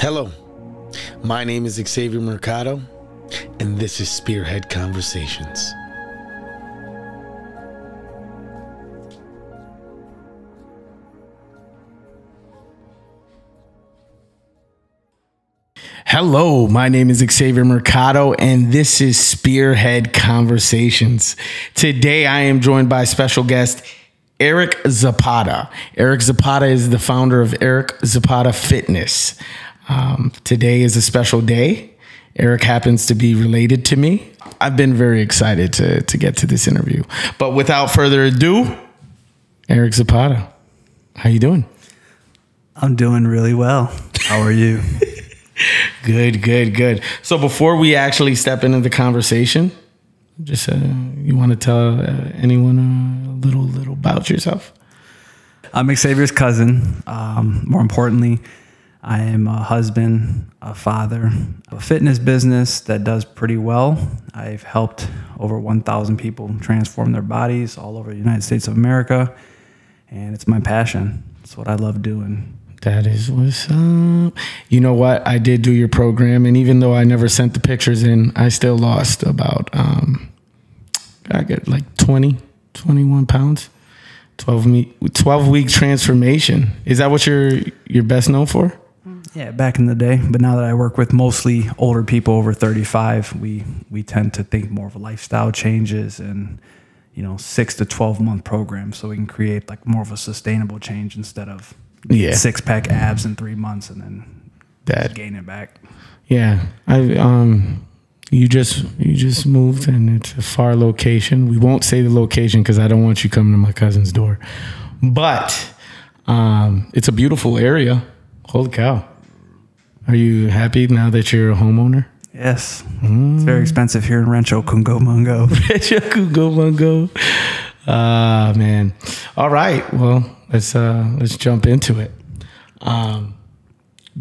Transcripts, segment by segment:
Hello, my name is Xavier Mercado, and this is Spearhead Conversations. Hello, my name is Xavier Mercado, and this is Spearhead Conversations. Today, I am joined by special guest Erik Zapata. Erik Zapata is the founder of Erik Zapata Fitness. Um, today is a special day. Erik happens to be related to me. I've been very excited to, to get to this interview. But without further ado, Erik Zapata, how you doing? I'm doing really well. How are you? Good, good, good. So before we actually step into the conversation, just uh, you want to tell uh, anyone a little, little about yourself? I'm Xavier's cousin. Um, more importantly, I am a husband, a father, a fitness business that does pretty well. I've helped over 1,000 people transform their bodies all over the United States of America, and it's my passion. It's what I love doing. That is what's up. You know what? I did do your program, and even though I never sent the pictures in, I still lost about, um, I get like 20, 21 pounds. 12 week, 12 week transformation. Is that what you're you're best known for? Yeah, back in the day, but now that I work with mostly older people over 35, we we tend to think more of lifestyle changes and you know, 6 to 12 month programs so we can create like more of a sustainable change instead of Yeah. six pack abs in 3 months and then That gain it back. Yeah, I um, you just you just moved and it's a far location. We won't say the location because I don't want you coming to my cousin's door, but um, it's a beautiful area. Holy cow! Are you happy now that you're a homeowner? Yes. It's very expensive here in Rancho Cucamonga. go mungo. Ah man. All right. Well, let's uh let's jump into it. Um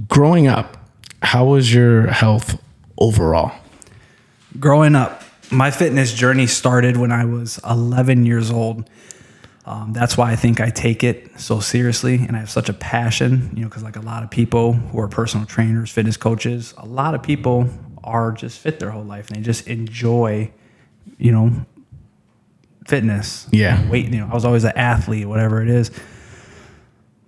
growing up, how was your health overall? Growing up, my fitness journey started when I was 11 years old. Um, that's why I think I take it so seriously and I have such a passion, you know, because like a lot of people who are personal trainers, fitness coaches, a lot of people are just fit their whole life and they just enjoy, you know, fitness. Yeah. Weight, you know, I was always an athlete, whatever it is.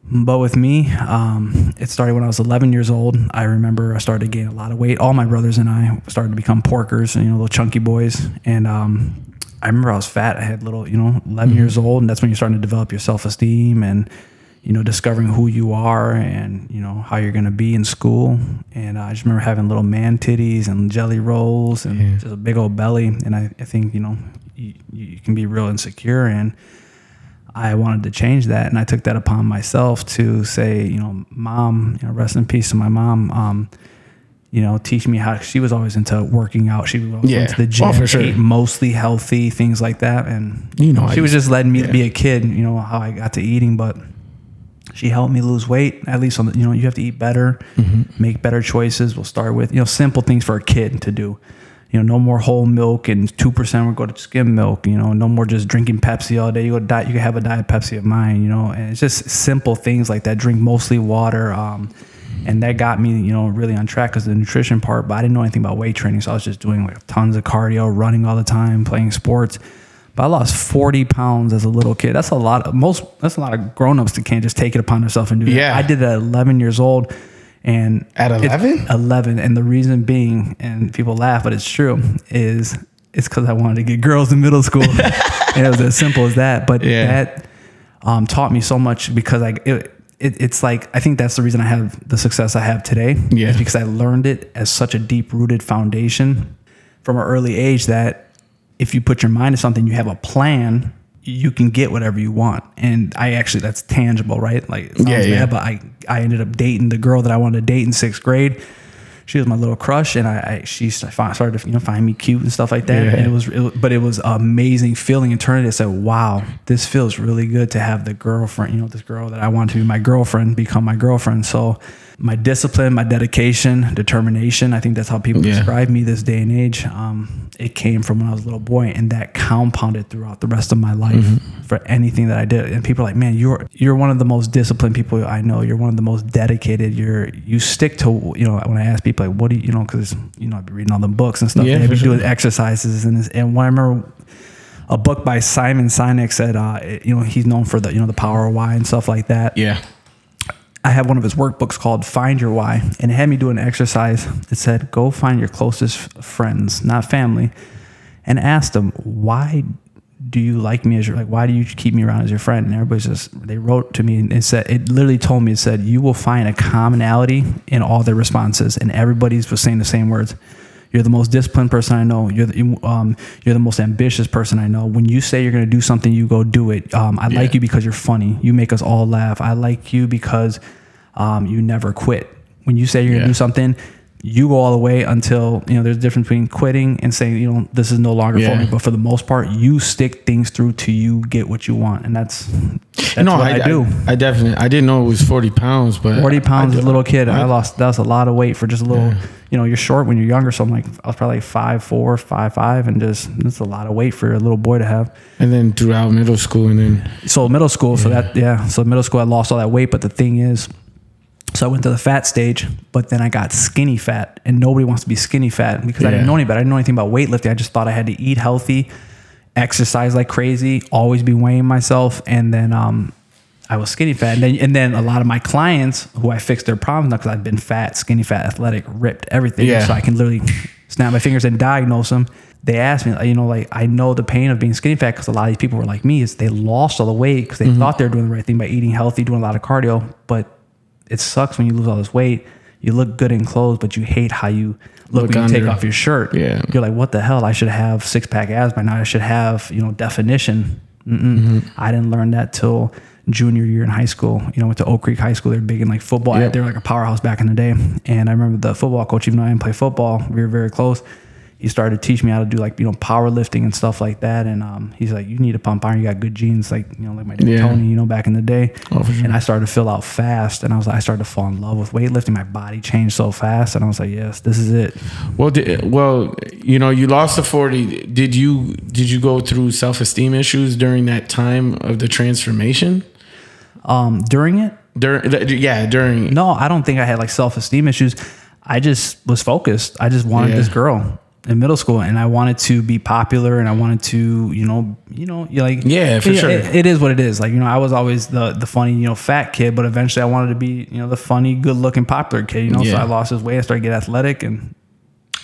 But with me, um, it started when I was 11 years old. I remember I started to gain a lot of weight. All my brothers and I started to become porkers, and you know, little chunky boys. And um, I remember I was fat. I had little, you know, 11 years old, and that's when you're starting to develop your self esteem and, you know, discovering who you are and you know how you're gonna be in school. And I just remember having little man titties and jelly rolls and just a big old belly. And I, I think you know you, you can be real insecure and. I wanted to change that, and I took that upon myself to say, you know, mom, you know, rest in peace to my mom. Um, you know, teach me how she was always into working out. She was Yeah. went to the Oh, gym, for sure. mostly healthy things like that, and You know, I she was just letting me yeah. be a kid. You know how I got to eating, but she helped me lose weight. At least on the, you know, you have to eat better, Mm-hmm. make better choices. We'll start with you know simple things for a kid to do. You know, no more whole milk and two percent will go to skim milk. You know, no more just drinking Pepsi all day. You go diet. You can have a diet Pepsi of mine. You know, and it's just simple things like that. Drink mostly water. Um, and that got me, you know, really on track because the nutrition part. But I didn't know anything about weight training, so I was just doing like tons of cardio, running all the time, playing sports. But I lost 40 pounds as a little kid. That's a lot. Of, most. That's a lot of grown-ups that can't just take it upon themselves and do that. Yeah. I did it at 11 years old, and At it- 11? 11. And the reason being, and people laugh, but it's true, is it's because I wanted to get girls in middle school, and it was as simple as that. But Yeah. that um, taught me so much because I it, it, it's like I think that's the reason I have the success I have today. Yeah. because I learned it as such a deep rooted foundation from an early age that if you put your mind to something, you have a plan. You can get whatever you want, and I actually that's tangible, right? Like, Yeah, yeah. bad, but I I ended up dating the girl that I wanted to date in sixth grade. She was my little crush, and I, I she started to you know find me cute and stuff like that. Yeah. And it was, it, but it was amazing feeling internally. I said, "Wow, this feels really good to have the girlfriend, you know, this girl that I want to be my girlfriend become my girlfriend." So my discipline, my dedication, determination. I think that's how people Yeah. describe me this day and age. Um, it came from when I was a little boy, and that compounded throughout the rest of my life Mm-hmm. for anything that I did. And people are like, "Man, you're you're one of the most disciplined people I know. You're one of the most dedicated. You're you stick to you know when I ask people like, what do you you know because you know I'd be reading all the books and stuff. Yeah, and I'd be sure. doing exercises and and when I remember a book by Simon Sinek said, uh, you know, he's known for the you know the power of why and stuff like that. Yeah. I have one of his workbooks called Find Your Why, and it had me do an exercise. that said, Go find your closest friends, not family, and ask them, Why do you like me as your, like, why do you keep me around as your friend? And everybody's just, they wrote to me and it said, it literally told me, it said, You will find a commonality in all their responses. And everybody's was saying the same words. You're the most disciplined person I know. You're the um, you're the most ambitious person I know. When you say you're gonna do something, you go do it. Um, I like you because you're funny. You make us all laugh. I like you because um, you never quit. When you say you're gonna do something, you go all the way until you know there's a difference between quitting and saying you know this is no longer for me. But for the most part, you stick things through to you get what you want, and that's that's no, what I, do. I, definitely. I didn't know it was forty pounds, but 40 pounds I, as a little kid. I, I- lost, that was a lot of weight for just a little, you know, you're short when you're younger. So I'm like, I was probably like five, four, five, five. And just, that's a lot of weight for a little boy to have. And then throughout middle school, and then So middle school, so that, yeah. So middle school, I lost all that weight. But the thing is, so I went to the fat stage, but then I got skinny fat and nobody wants to be skinny fat because I didn't know any better. I didn't know anything about weightlifting. I just thought I had to eat healthy, exercise like crazy, always be weighing myself. And then, um, I was skinny fat, and then, and then a lot of my clients who I fixed their problems because I've been fat, skinny fat, athletic, ripped, everything. Yeah. So I can literally snap my fingers and diagnose them. They asked me, you know, like I know the pain of being skinny fat because a lot of these people were like me, is they lost all the weight because they Mm-hmm. thought they were doing the right thing by eating healthy, doing a lot of cardio, but it sucks when you lose all this weight. You look good in clothes, but you hate how you look, Look when you take off your shirt. Yeah. You're like, what the hell? I should have six pack abs by now. I should have, you know, definition. Mm-hmm. I didn't learn that till junior year in high school. You know, went to Oak Creek High School. They're big in like football. Yeah. They were like a powerhouse back in the day. And I remember the football coach, even though I didn't play football, we were very close. He started to teach me how to do like, you know, powerlifting and stuff like that. And um, he's like, you need to pump iron. You got good genes, like, you know, like my dad Yeah. Tony, you know, back in the day. Oh, sure. And I started to fill out fast. And I was like, I started to fall in love with weightlifting. My body changed so fast. And I was like, yes, this is it. Well, di- well, you know, you lost the forty. Did you did you go through self esteem issues during that time of the transformation? Um, during it, During, yeah, during. No, I don't think I had like self esteem issues. I just was focused. I just wanted Yeah. this girl in middle school, and I wanted to be popular, and I wanted to, you know, you know, you like Yeah, for know, sure. it- it is what it is. Like you know, I was always the the funny, you know, fat kid, but eventually I wanted to be, you know, the funny, good looking, popular kid. You know, so I lost his weight. I started to get athletic, and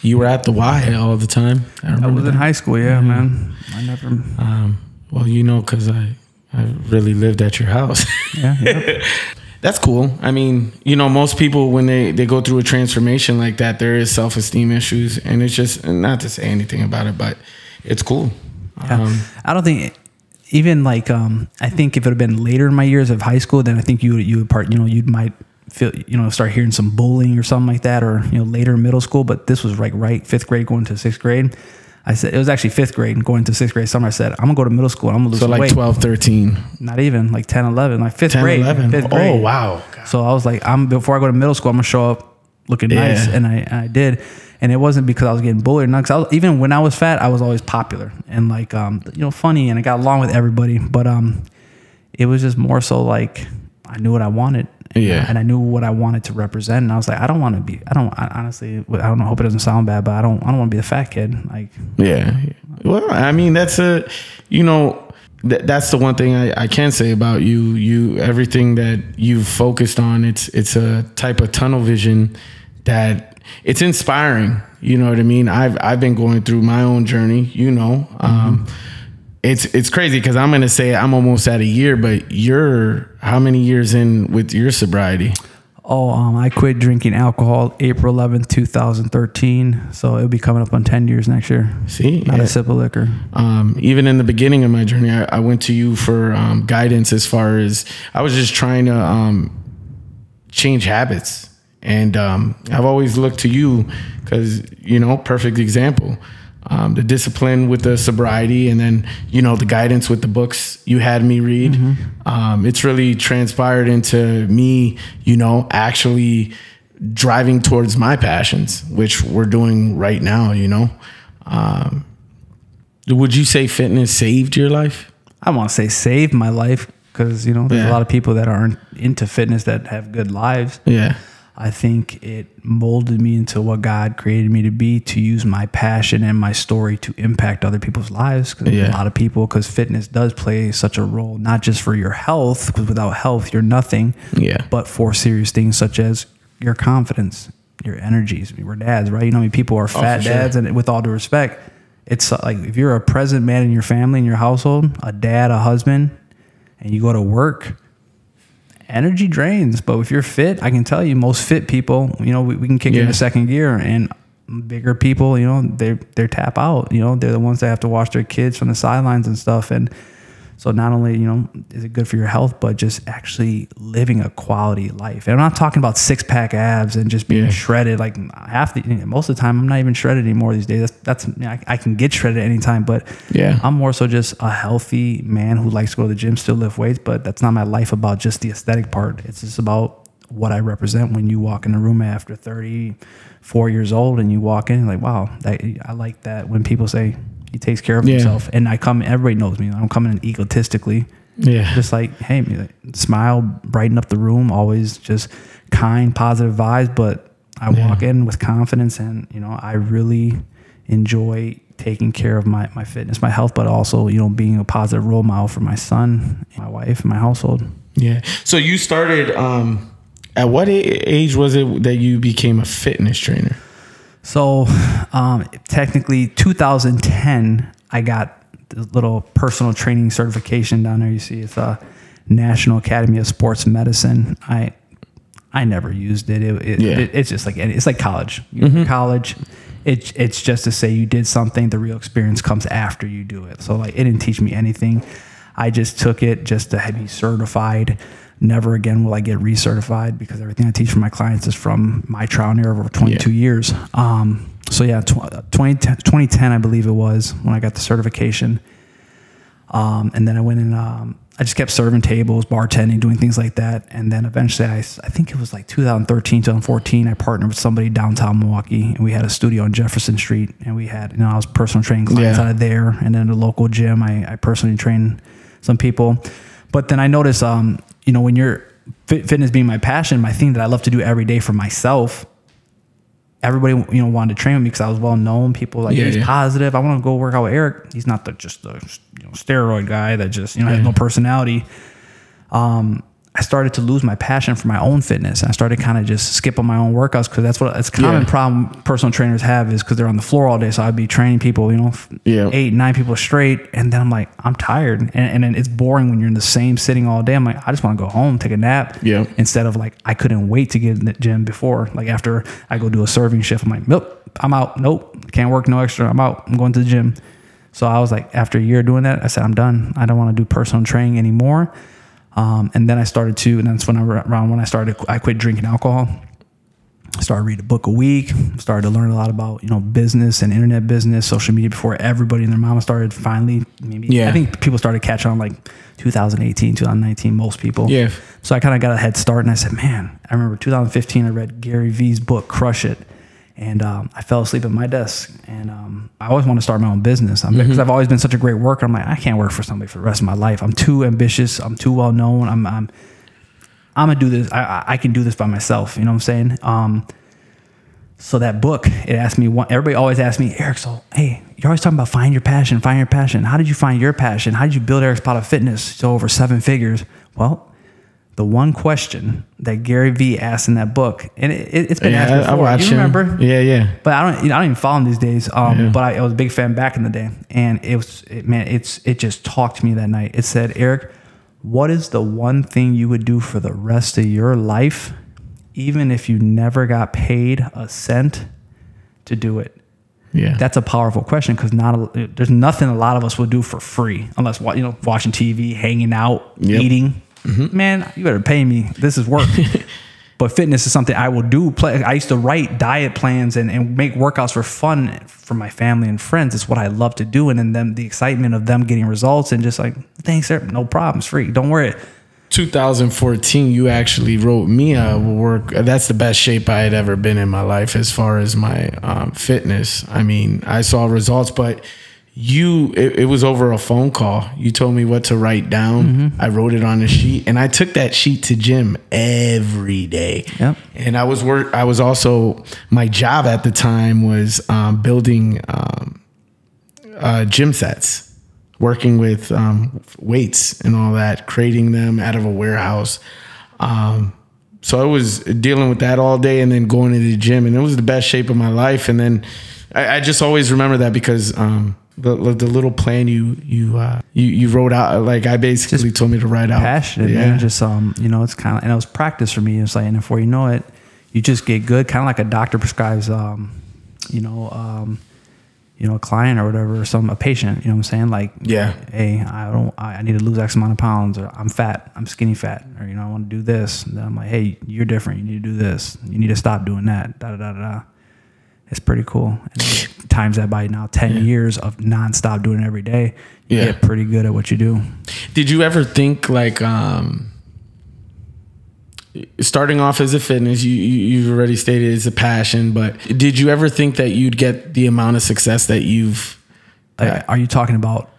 You were at the Y all the time. I I remember was in high school. Yeah, man. I never. Um, well, you know, because I I really lived at your house. Yeah, yeah. That's cool. I mean, you know, most people when they they go through a transformation like that, there is self esteem issues, and it's just not to say anything about it, but it's cool. Yeah. Um, I don't think even like um I think if it had been later in my years of high school, then I think you would you would part you know you might feel you know start hearing some bullying or something like that, or you know later in middle school. But this was like right fifth grade going to sixth grade. I said it was actually fifth grade and going to sixth grade summer. I said I'm gonna go to middle school. I'm gonna lose so like weight. 12, 13, Not even like 10, 11, like fifth 10, grade. 11. Fifth grade. Oh, wow. So I was like, I'm before I go to middle school, I'm gonna show up looking nice, and I, I did. And it wasn't because I was getting bullied, or not. 'cause I was, even when I was fat, I was always popular and like um you know funny, and I got along with everybody. But um, it was just more so like I knew what I wanted. Yeah. And I knew what I wanted to represent, and I was like, I don't want to be. I don't. I, honestly, I don't know. Hope it doesn't sound bad, but I don't. I don't want to be the fat kid. Like, Yeah. Well, I mean, that's a, you know, th- that's the one thing I, I can say about you. You everything that you've focused on, it's it's a type of tunnel vision that it's inspiring. You know what I mean? I've I've been going through my own journey. You know, um, it's it's crazy because I'm gonna say I'm almost at a year, but you're how many years in with your sobriety? oh, um, I quit drinking alcohol April 11th, 2013. So it'll be coming up on 10 years next year. See, Not Yeah. a sip of liquor. um, even in the beginning of my journey, I, I went to you for um, guidance as far as I was just trying to um, change habits. And um, I've always looked to you because, you know, perfect example. Um, the discipline with the sobriety and then, you know, the guidance with the books you had me read. Mm-hmm. Um, it's really transpired into me, you know, actually driving towards my passions, which we're doing right now, you know. Um, would you say fitness saved your life? I want to say saved my life because you know there's Yeah. a lot of people that aren't into fitness that have good lives. Yeah. I think it molded me into what God created me to be to use my passion and my story to impact other people's lives. Because Yeah. a lot of people, because fitness does play such a role, not just for your health, because without health, you're nothing, Yeah. but for serious things such as your confidence, your energies. We're dads, right? You know, I mean, people are fat Oh, for sure. dads, and with all due respect, it's uh, like if you're a present man in your family, in your household, a dad, a husband, and you go to work, energy drains. But if you're fit, I can tell you, most fit people, you know, we, we can kick Yeah. into second gear, and bigger people, you know, they they tap out. You know, they're the ones that have to watch their kids from the sidelines and stuff. And so not only you know is it good for your health, but just actually living a quality life. And I'm not talking about six pack abs and just being Yeah. shredded. Like half the most of the time, I'm not even shredded anymore these days. That's, that's I, I can get shredded anytime, but Yeah. I'm more so just a healthy man who likes to go to the gym, still lift weights, but that's not my life about just the aesthetic part. It's just about what I represent when you walk in a room after 34 years old and you walk in like, wow, that, I like that when people say he takes care of Yeah. himself. And I come, everybody knows me. I'm coming in egotistically. Yeah. Just like, hey, like, smile, brighten up the room, always just kind, positive vibes. But I walk in with confidence and, you know, I really enjoy taking care of my, my fitness, my health, but also, you know, being a positive role model for my son, my wife, and my household. Yeah. So you started um at what age was it that you became a fitness trainer? So, um, technically, 2010, I got this little personal training certification down there. You see, it's a National Academy of Sports Medicine. I I never used it. It, it, Yeah. it- it's just like it's like college. To College, it, it's just to say you did something. The real experience comes after you do it. So like it didn't teach me anything. I just took it just to be certified. Never again will I get recertified because everything I teach for my clients is from my trial and error over 22 years. Um, so yeah, tw- 2010, 2010, I believe it was when I got the certification. Um, and then I went and um, I just kept serving tables, bartending, doing things like that. And then eventually, I, I think it was like 2013, 2014, I partnered with somebody downtown Milwaukee, and we had a studio on Jefferson Street. And we had, you know, I was personal training clients Yeah. out of there. And then the local gym, I, I personally trained some people. But then I noticed, um, you know, when you're fit, fitness being my passion, my thing that I love to do every day for myself, everybody you know wanted to train with me because I was well known. People like Yeah, he's yeah. positive. I want to go work out with Erik. He's not the just the you know, steroid guy that just you know has no personality. Um, I started to lose my passion for my own fitness. I started kind of just skipping my own workouts because that's what it's a common Yeah. problem personal trainers have is because they're on the floor all day. So I'd be training people, you know, Yeah. eight, nine people straight, and then I'm like, I'm tired, and, and then it's boring when you're in the same sitting all day. I'm like, I just want to go home, take a nap Yeah. instead of like I couldn't wait to get in the gym before. Like after I go do a serving shift, I'm like, nope, I'm out. Nope, can't work no extra. I'm out. I'm going to the gym. So I was like, after a year doing that, I said, I'm done. I don't want to do personal training anymore. Um, and then I started to, and that's when I around when I started, I quit drinking alcohol. Started reading a book a week. Started to learn a lot about you know business and internet business, social media before everybody and their mama started finally. Maybe Yeah. I think people started catching on like 2018, 2019. Most people. Yeah. So I kind of got a head start, and I said, "Man, I remember 2015. I read Gary Vee's book, Crush It." And um, I fell asleep at my desk, and um, I always want to start my own business because I've always been such a great worker. I'm like, I can't work for somebody for the rest of my life. I'm too ambitious. I'm too well known. I'm, I'm, I'm gonna do this. I, I- I can do this by myself. You know what I'm saying? Um, so that book, it asked me. One, everybody always asks me, Erik. So hey, you're always talking about find your passion, find your passion. How did you find your passion? How did you build Erik Zapata Fitness to over seven figures? Well, the one question that Gary Vee asked in that book, and it, it's been asked Yeah, I, I before. you him. remember? Yeah, yeah. But I don't, you know, I don't even follow him these days. Um, Yeah. But I, I was a big fan back in the day, and it was, it, man, it's, it just talked to me that night. It said, Erik, what is the one thing you would do for the rest of your life, even if you never got paid a cent to do it? Yeah. That's a powerful question because not a, there's nothing a lot of us would do for free unless you know watching TV, hanging out, Yep. eating. Man, you better pay me. This is work. But fitness is something I will do. Play. I used to write diet plans and, and make workouts for fun for my family and friends. It's what I love to do. And then them, the excitement of them getting results and just like, thanks, sir. No problems, free. Don't worry. 2014, you actually wrote me a work. That's the best shape I had ever been in my life as far as my um, fitness. I mean, I saw results, but you, it, it, was over a phone call. You told me what to write down. Mm-hmm. I wrote it on a sheet, and I took that sheet to gym every day. Yep. And I was work. I was also my job at the time was um, building um, uh, gym sets working with um, weights and all that, creating them out of a warehouse. Um, so I was dealing with that all day and then going to the gym, and it was the best shape of my life. And then I, I just always remember that because um, the the little plan you you uh, you you wrote out, like I basically just told me to write out. Passionate, yeah. man. Just um, you know, it's kind of and it was practice for me. It's like, and before you know it, you just get good, kind of like a doctor prescribes, um, you know, um you know, a client or whatever, or some a patient, you know what I'm saying? Like, yeah, hey, I don't, I need to lose X amount of pounds, or I'm fat, I'm skinny fat, or you know, I want to do this. And then I'm like, hey, you're different. You need to do this. You need to stop doing that. Da da da da. It's pretty cool. And times that by now ten yeah. years of nonstop doing it every day, you yeah. get pretty good at what you do. Did you ever think like, um, starting off as a fitness, you you've already stated it's a passion, but did you ever think that you'd get the amount of success that you've? Uh, are you talking about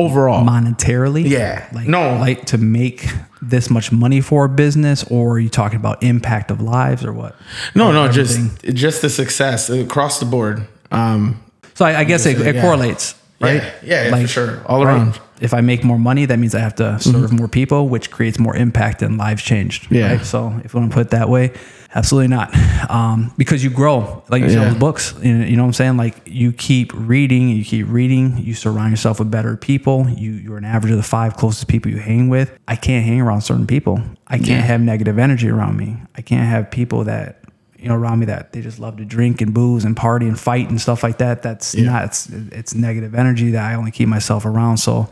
overall monetarily? Yeah. Like no, like to make this much money for a business, or are you talking about impact of lives, or what? No, or no, everything? just just the success across the board. Um, so I, I guess it, it yeah. correlates, right? Yeah, yeah, like, for sure, all around. If I make more money, that means I have to serve mm-hmm. more people, which creates more impact and lives changed. Yeah. Right? So if you want to put it that way, absolutely not. Um, because you grow, like you yeah. said with books, you know, you know what I'm saying? Like you keep reading, you keep reading, you surround yourself with better people. You, you're an average of the five closest people you hang with. I can't hang around certain people. I can't yeah. have negative energy around me. I can't have people that you know around me that they just love to drink and booze and party and fight and stuff like that that's yeah. not it's, it's negative energy that i only keep myself around so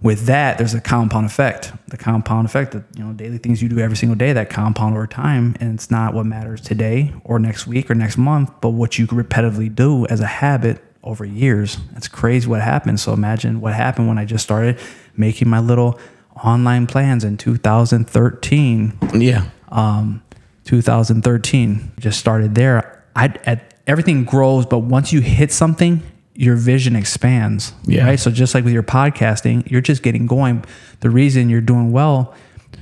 with that, there's a compound effect. The compound effect that you know daily things you do every single day that compound over time, and it's not what matters today or next week or next month, but what you repetitively do as a habit over years. It's crazy what happens. So imagine what happened when I just started making my little online plans in 2013. Yeah. Um, 2013 just started there. I at everything grows, but once you hit something, your vision expands. Yeah. Right. So just like with your podcasting, you're just getting going. The reason you're doing well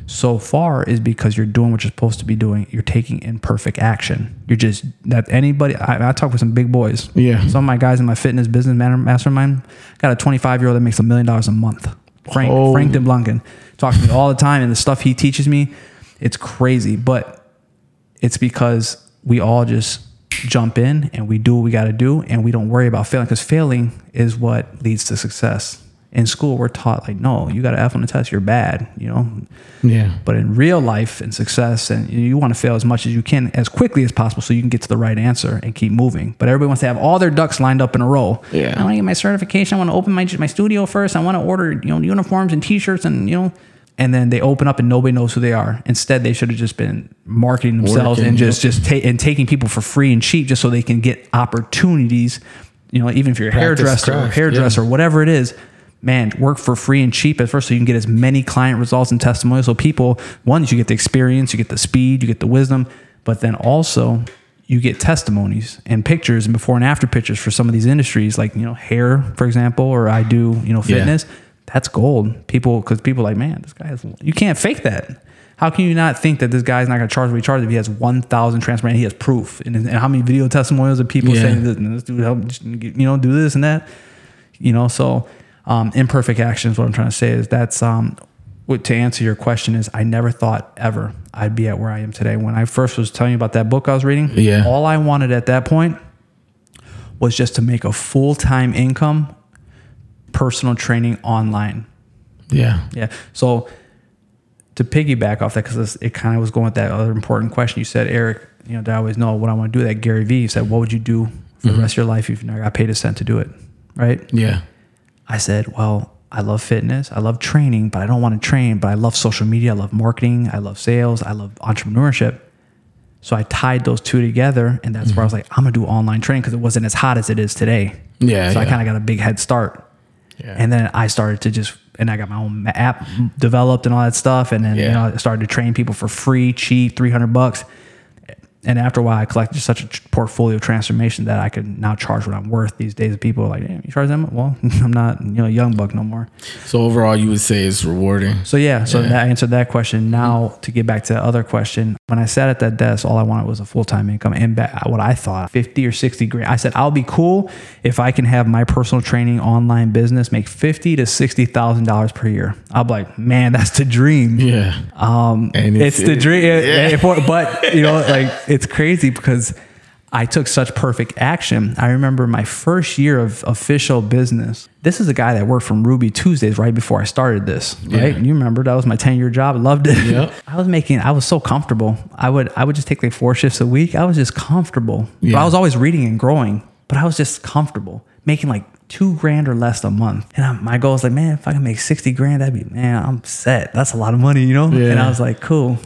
so far is because you're doing what you're supposed to be doing. You're taking imperfect action. You're just that anybody. I, I talk with some big boys. Yeah. Some of my guys in my fitness business mastermind got a 25 year old that makes a million dollars a month. Frank oh. Frank DeBlanken talks to me all the time, and the stuff he teaches me, it's crazy. But it's because we all just jump in and we do what we got to do and we don't worry about failing because failing is what leads to success. In school we're taught like no you got to f on the test you're bad you know? Yeah. But in real life and success and you want to fail as much as you can as quickly as possible so you can get to the right answer and keep moving. But everybody wants to have all their ducks lined up in a row. Yeah. I want to get my certification i want to open my, my studio first i want to order you know uniforms and t-shirts and you know and then they open up and nobody knows who they are. Instead, they should have just been marketing themselves Working, and just just ta- and taking people for free and cheap just so they can get opportunities. You know, even if you're a hairdresser, or hairdresser, yeah. whatever it is, man, work for free and cheap at first so you can get as many client results and testimonials. So people, one, you get the experience, you get the speed, you get the wisdom, but then also you get testimonies and pictures and before and after pictures for some of these industries, like you know hair, for example, or I do you know fitness. Yeah that's gold. People, because people are like, man, this guy has, you can't fake that. How can you not think that this guy's not going to charge what he charges if he has 1,000 transfer and he has proof? And, and, how many video testimonials of people yeah. saying this, this dude help, you know, do this and that? You know, so um, imperfect actions, what I'm trying to say is that's, um, what, to answer your question is I never thought ever I'd be at where I am today. When I first was telling you about that book I was reading, yeah. all I wanted at that point was just to make a full-time income personal training online. Yeah. Yeah. So to piggyback off that, because it kind of was going with that other important question you said, Erik, you know, do I always know what I want to do? That Gary Vee said, what would you do for mm-hmm. the rest of your life if you never got paid a cent to do it? Right. Yeah. I said, well, I love fitness. I love training, but I don't want to train, but I love social media. I love marketing. I love sales. I love entrepreneurship. So I tied those two together, and that's where I was like, I'm gonna do online training because it wasn't as hot as it is today. Yeah, So I kind of got a big head start. Yeah. And then I started to just, and I got my own app developed and all that stuff. And then, you know, I started to train people for free, cheap, 300 bucks. And after a while, I collected such a portfolio transformation that I could now charge what I'm worth these days. People are like, Damn, you charge them? Well, I'm not, you know, a young buck no more. So overall, you would say it's rewarding. So yeah, so Yeah. that answered that question. Now to get back to the other question, when I sat at that desk, all I wanted was a full time income and what I thought fifty or sixty grand. I said I'll be cool if I can have my personal training online business make fifty to sixty thousand dollars per year. I'm like, man, that's the dream. Yeah. Um, it's, it's- the dream, yeah. But you know, like it's crazy because I took such perfect action. I remember my first year of official business. This is a guy that worked from Ruby Tuesdays right before I started this. Right? Yeah. You remember that was my ten year job. I loved it. Yep. I was making. I was so comfortable. I would. I would just take like four shifts a week. I was just comfortable. But Yeah. I was always reading and growing. But I was just comfortable making like two grand or less a month. And I, my goal was like, man, if I can make 60 grand, that'd be, man, I'm set. That's a lot of money, you know? Yeah. And I was like, cool,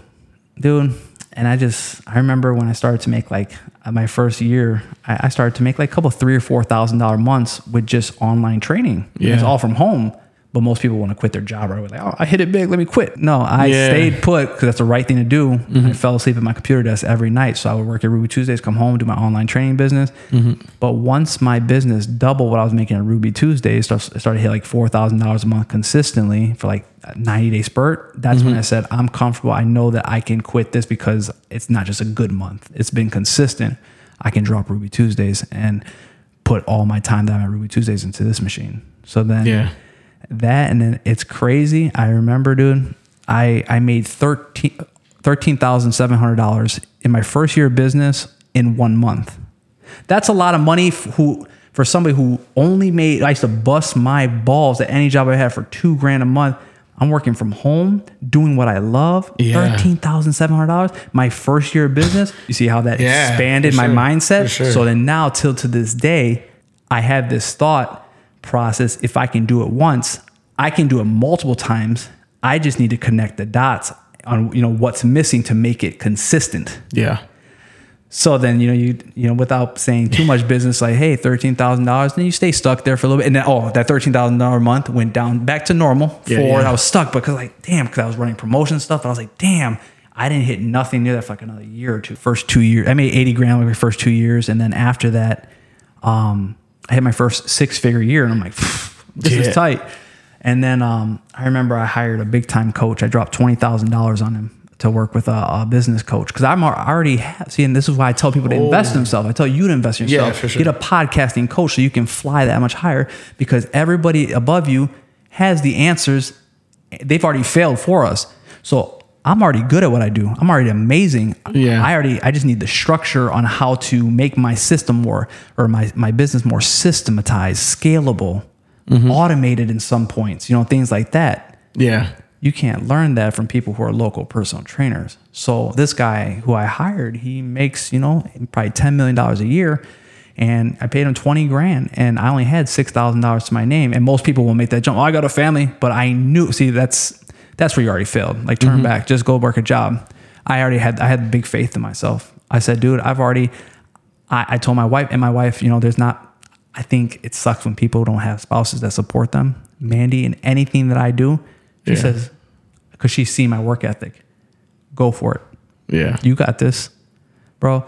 dude. And I just, I remember when I started to make like uh, my first year, I, I started to make like a couple three or four thousand dollar months with just online training. It's Yeah. all from home. But most people want to quit their job right away. Like, oh, I hit it big. Let me quit. No, I Yeah. stayed put because that's the right thing to do. Mm-hmm. I fell asleep at my computer desk every night. So I would work at Ruby Tuesdays, come home, do my online training business. Mm-hmm. But once my business doubled what I was making at Ruby Tuesdays, start- started to hit like $4,000 a month consistently for like a 90 day spurt. That's when mm-hmm. I said, I'm comfortable. I know that I can quit this because it's not just a good month, it's been consistent. I can drop Ruby Tuesdays and put all my time that I'm at Ruby Tuesdays into this machine. So then Yeah. That and then it's crazy. I remember, dude, I I made thirteen thirteen thousand seven hundred dollars in my first year of business in one month. That's a lot of money f- who for somebody who only made I used to bust my balls at any job I had for two grand a month. I'm working from home, doing what I love. Yeah. Thirteen thousand seven hundred dollars. My first year of business. You see how that Yeah, expanded my sure, mindset. sure. So then now till to this day, I have this thought process. If I can do it once, I can do it multiple times. I just need to connect the dots on you know what's missing to make it consistent. Yeah. So then you know you you know without saying too much business like hey thirteen thousand dollars then you stay stuck there for a little bit and then oh that thirteen thousand dollar month went down back to normal for Yeah, yeah. I was stuck because like damn because I was running promotion stuff and I was like damn I didn't hit nothing near that for like another year or two first two years I made eighty grand my first two years and then after that um I had my first six figure year and I'm like this Yeah. is tight and then um I remember I hired a big time coach I dropped twenty thousand dollars on him to work with a, a business coach because I'm already ha- see, and this is why I tell people to invest in themselves. I tell you to invest in Yeah, yourself. for sure. Get a podcasting coach so you can fly that much higher because everybody above you has the answers. They've already failed for us. So I'm already good at what I do. I'm already amazing. Yeah. I already I just need the structure on how to make my system more or my, my business more systematized, scalable, Mm-hmm. automated in some points, you know, things like that Yeah. you can't learn that from people who are local personal trainers. So this guy who I hired, he makes, you know, probably $10 million a year. And I paid him 20 grand and I only had $6,000 to my name. And most people will make that jump. Oh, I got a family, but I knew, see, that's, that's where you already failed. Like turn mm-hmm. back, just go work a job. I already had, I had big faith in myself. I said, dude, I've already, I, I told my wife and my wife, you know, there's not, I think it sucks when people don't have spouses that support them. Mandy, in anything that I do, she Yeah. says, because she's seen my work ethic, go for it. Yeah. You got this, bro.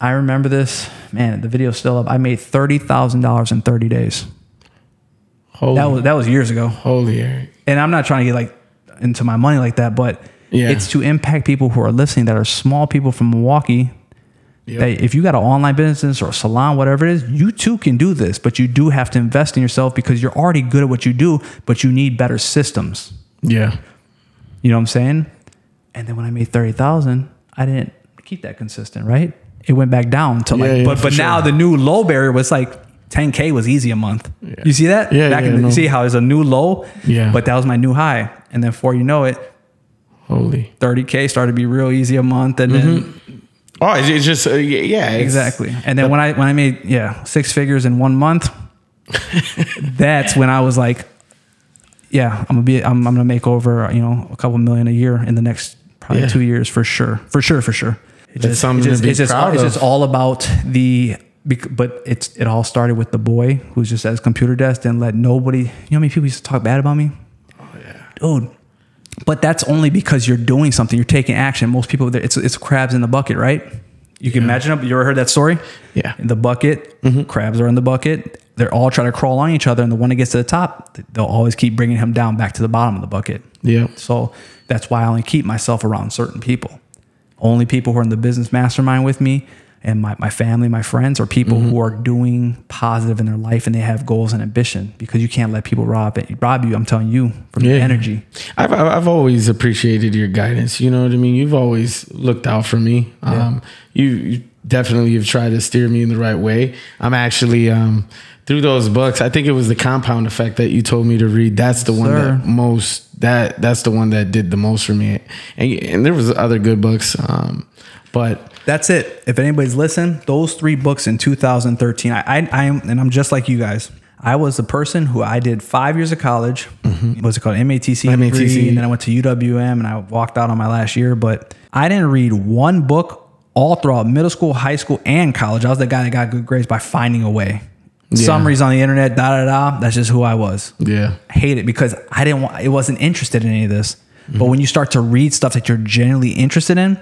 I remember this, man. The video's still up. I made thirty thousand dollars in thirty days. Holy, That was that was years ago. holy Erik. And I'm not trying to get like into my money like that, but Yeah. it's to impact people who are listening that are small people from Milwaukee. Yep. That if you got an online business or a salon, whatever it is, you too can do this, but you do have to invest in yourself because you're already good at what you do, but you need better systems. Yeah. You know what I'm saying? And then when I made thirty thousand, I didn't keep that consistent, right? It went back down to like, Yeah, yeah, but but now the new low barrier was like 10k was easy a month. You see that? Yeah, Back yeah, in the, no. you see how there's a new low? Yeah. But that was my new high, and then before you know it, Holy. 30k started to be real easy a month, and then Oh, it's, it's just uh, yeah, yeah. it's- exactly. And then when I when I made yeah six figures in one month, that's when I was like, yeah, I'm gonna be I'm, I'm gonna make over you know a couple million a year in the next probably Yeah. two years for sure, for sure, for sure. It just, it's just, it's just, it's just all about the, but it's it all started with the boy who's just at his computer desk and let nobody. You know how many people used to talk bad about me? Oh yeah, dude. But that's only because you're doing something. You're taking action. Most people, it's it's crabs in the bucket, right? You can imagine. it. You ever heard that story? Yeah. In the bucket, mm-hmm. crabs are in the bucket. They're all trying to crawl on each other, and the one that gets to the top, they'll always keep bringing him down back to the bottom of the bucket. Yeah. So that's why I only keep myself around certain people. Only people who are in the business mastermind with me and my, my family, my friends, are people Mm-hmm. who are doing positive in their life and they have goals and ambition because you can't let people rob it, rob you. I'm telling you from your energy. I've I've always appreciated your guidance. You know what I mean. You've always looked out for me. Um, you, you definitely have tried to steer me in the right way. I'm actually um, through those books. I think it was the Compound Effect that you told me to read. That's the one sir. that most that that's the one that did the most for me. And and there was other good books, um, but That's it. If anybody's listened, those three books in 2013, I, I, I am, and I'm just like you guys. I was the person who I did five years of college. What's it called? MATC, MATC. degree, and then I went to UWM and I walked out on my last year. But I didn't read one book all throughout middle school, high school, and college. I was the guy that got good grades by finding a way. Summaries on the internet, da da da. That's just who I was. yeah, I hate it because I didn't want, it wasn't interested in any of this. Mm-hmm. But when you start to read stuff that you're genuinely interested in,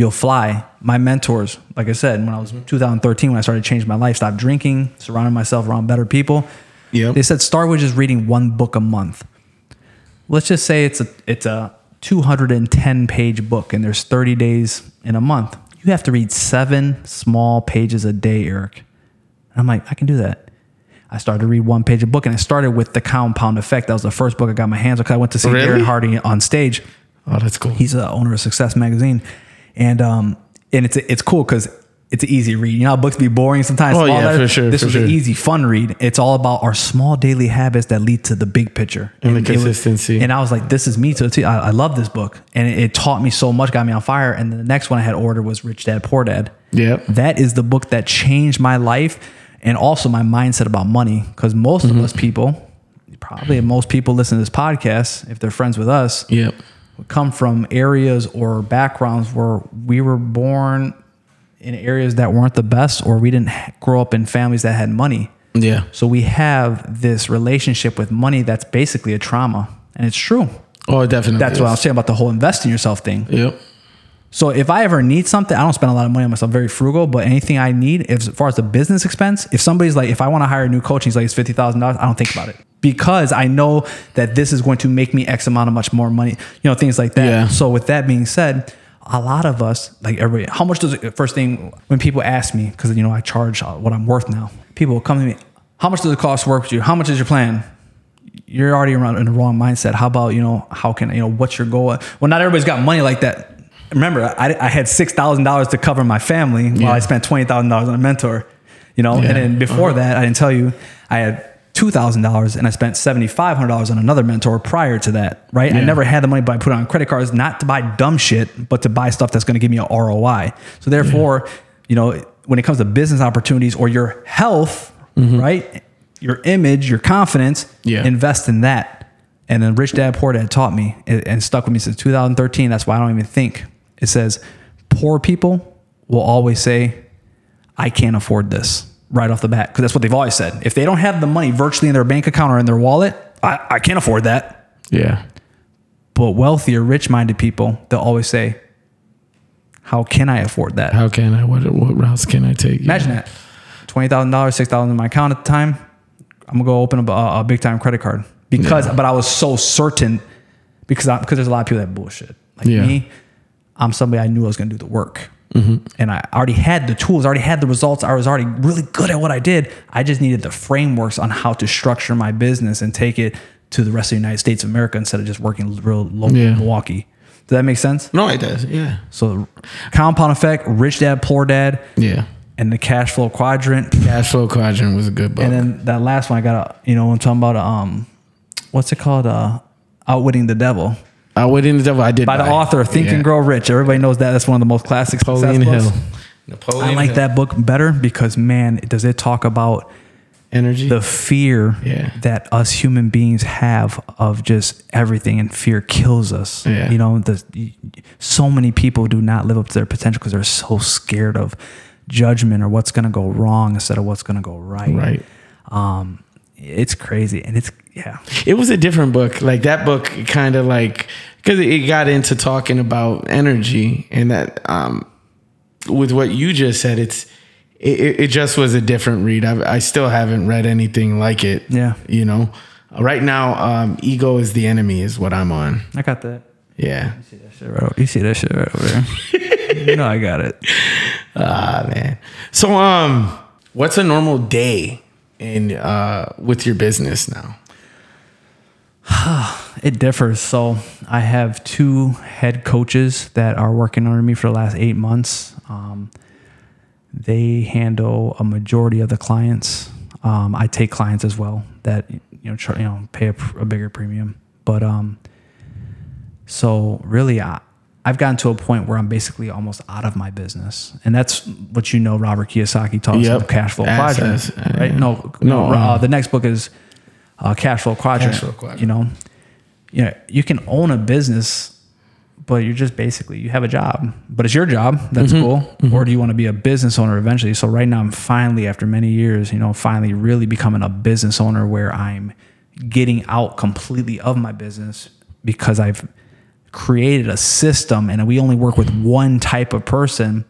you'll fly. My mentors, like I said, when I Mm-hmm. was 2013, when I started to change my life, stopped drinking, surrounding myself around better people. Yep. They said start with just reading one book a month. Let's just say it's a it's a 210 page book and there's 30 days in a month. You have to read seven small pages a day, Erik. And I'm like, I can do that. I started to read one page a book and I started with The Compound Effect. That was the first book I got my hands on because I went to see Really? Darren Hardy on stage. oh, that's cool. He's the owner of Success Magazine. And um and it's it's cool because it's an easy read. You know how books be boring sometimes. Oh, yeah, for sure, This for was sure. an easy, fun read. It's all about our small daily habits that lead to the big picture And the it was- consistency. and I was like, "This is me." To the T. I, I love this book, and it, it taught me so much, got me on fire. And the next one I had ordered was Rich Dad Poor Dad. Yep. that is the book that changed my life and also my mindset about money. Because most Mm-hmm. of us people, probably most people listen to this podcast, if they're friends with us, Yep. Come from areas or backgrounds where we were born in areas that weren't the best or we didn't grow up in families that had money. Yeah. So we have this relationship with money that's basically a trauma. And it's true. Oh, definitely. That's is. what I was saying about the whole invest in yourself thing. Yep. So if I ever need something, I don't spend a lot of money on myself, very frugal, but anything I need, as far as the business expense, if somebody's like, if I want to hire a new coach, he's like, it's $50,000, I don't think about it because I know that this is going to make me X amount of much more money, you know, things like that. Yeah. So with that being said, a lot of us, like everybody, how much does it, first thing when people ask me, because, you know, I charge uh, what I'm worth now, people will come to me, how much does it cost to work with you? How much is your plan? you're already around in the wrong mindset. How about, you know, how can, you know, what's your goal? Well, not everybody's got money like that. Remember, I, I had $6,000 to cover my family while Yeah. I spent $20,000 on a mentor, you know? Yeah. And then before that, I didn't tell you, I had $2,000 and I spent $7,500 on another mentor prior to that, right? I never had the money, but I put it on credit cards, not to buy dumb shit, but to buy stuff that's going to give me a ROI. So therefore, you know, when it comes to business opportunities or your health, mm-hmm. right? Your image, your confidence, Yeah. invest in that. And then Rich Dad Poor Dad taught me and stuck with me since 2013. That's why I don't even think it says poor people will always say, I can't afford this right off the bat. Because that's what they've always said. If they don't have the money virtually in their bank account or in their wallet, I, I can't afford that. Yeah. But wealthy or rich minded people, they'll always say, How can I afford that? How can I? What what routes can I take? Imagine that. Thousand dollars, six thousand in my account at the time. I'm gonna go open a, a big time credit card because, but I was so certain because I, because there's a lot of people that bullshit. Like Yeah. me, I'm somebody I knew I was gonna do the work, and I already had the tools, I already had the results. I was already really good at what I did. I just needed the frameworks on how to structure my business and take it to the rest of the United States of America instead of just working real local Yeah. in Milwaukee. Does that make sense? No, it does. Yeah. So, compound effect, rich dad, poor dad, Yeah. and the cash flow quadrant. Cash Flow Quadrant was a good book. And then that last one I got a you know I'm talking about um what's it called uh outwitting the devil Outwitting the Devil. I did by the buy. author Think Yeah. and Grow Rich. Everybody knows that. That's one of the most classic success Napoleon books. Hill. Napoleon I like Hill. that book better because man, does it talk about energy. the fear Yeah. that us human beings have of just everything and fear kills us Yeah. you know the so many people do not live up to their potential because they're so scared of judgment or what's going to go wrong instead of what's going to go right right. um it's crazy and it's yeah It was a different book. Like that book kind of like because it got into talking about energy and that um with what you just said, it's it, it- just was a different read. I, I still haven't read anything like it. Yeah. You know, right now, um, ego is the enemy is what I'm on. i got that Yeah. you see that shit right over, you see that shit right over there you know i got it Ah man. So um, what's a normal day in uh with your business now? It differs. So I have two head coaches that are working under me for the last eight months. Um, they handle a majority of the clients. Um, I take clients as well that you know try, you know pay a, a bigger premium. But um, so really, I, I've gotten to a point where I'm basically almost out of my business, and that's what you know. Robert Kiyosaki talks Yep. about cash flow quadrant, right? yeah. No, No, no. Uh, um, the next book is uh, cash flow quadrant. Cash flow quadrant. You know, you know, you can own a business, but you're just basically you have a job, but it's your job. That's Mm-hmm. cool. Or do you want to be a business owner eventually? So right now, I'm finally after many years, you know, finally really becoming a business owner where I'm getting out completely of my business because I've created a system and we only work with one type of person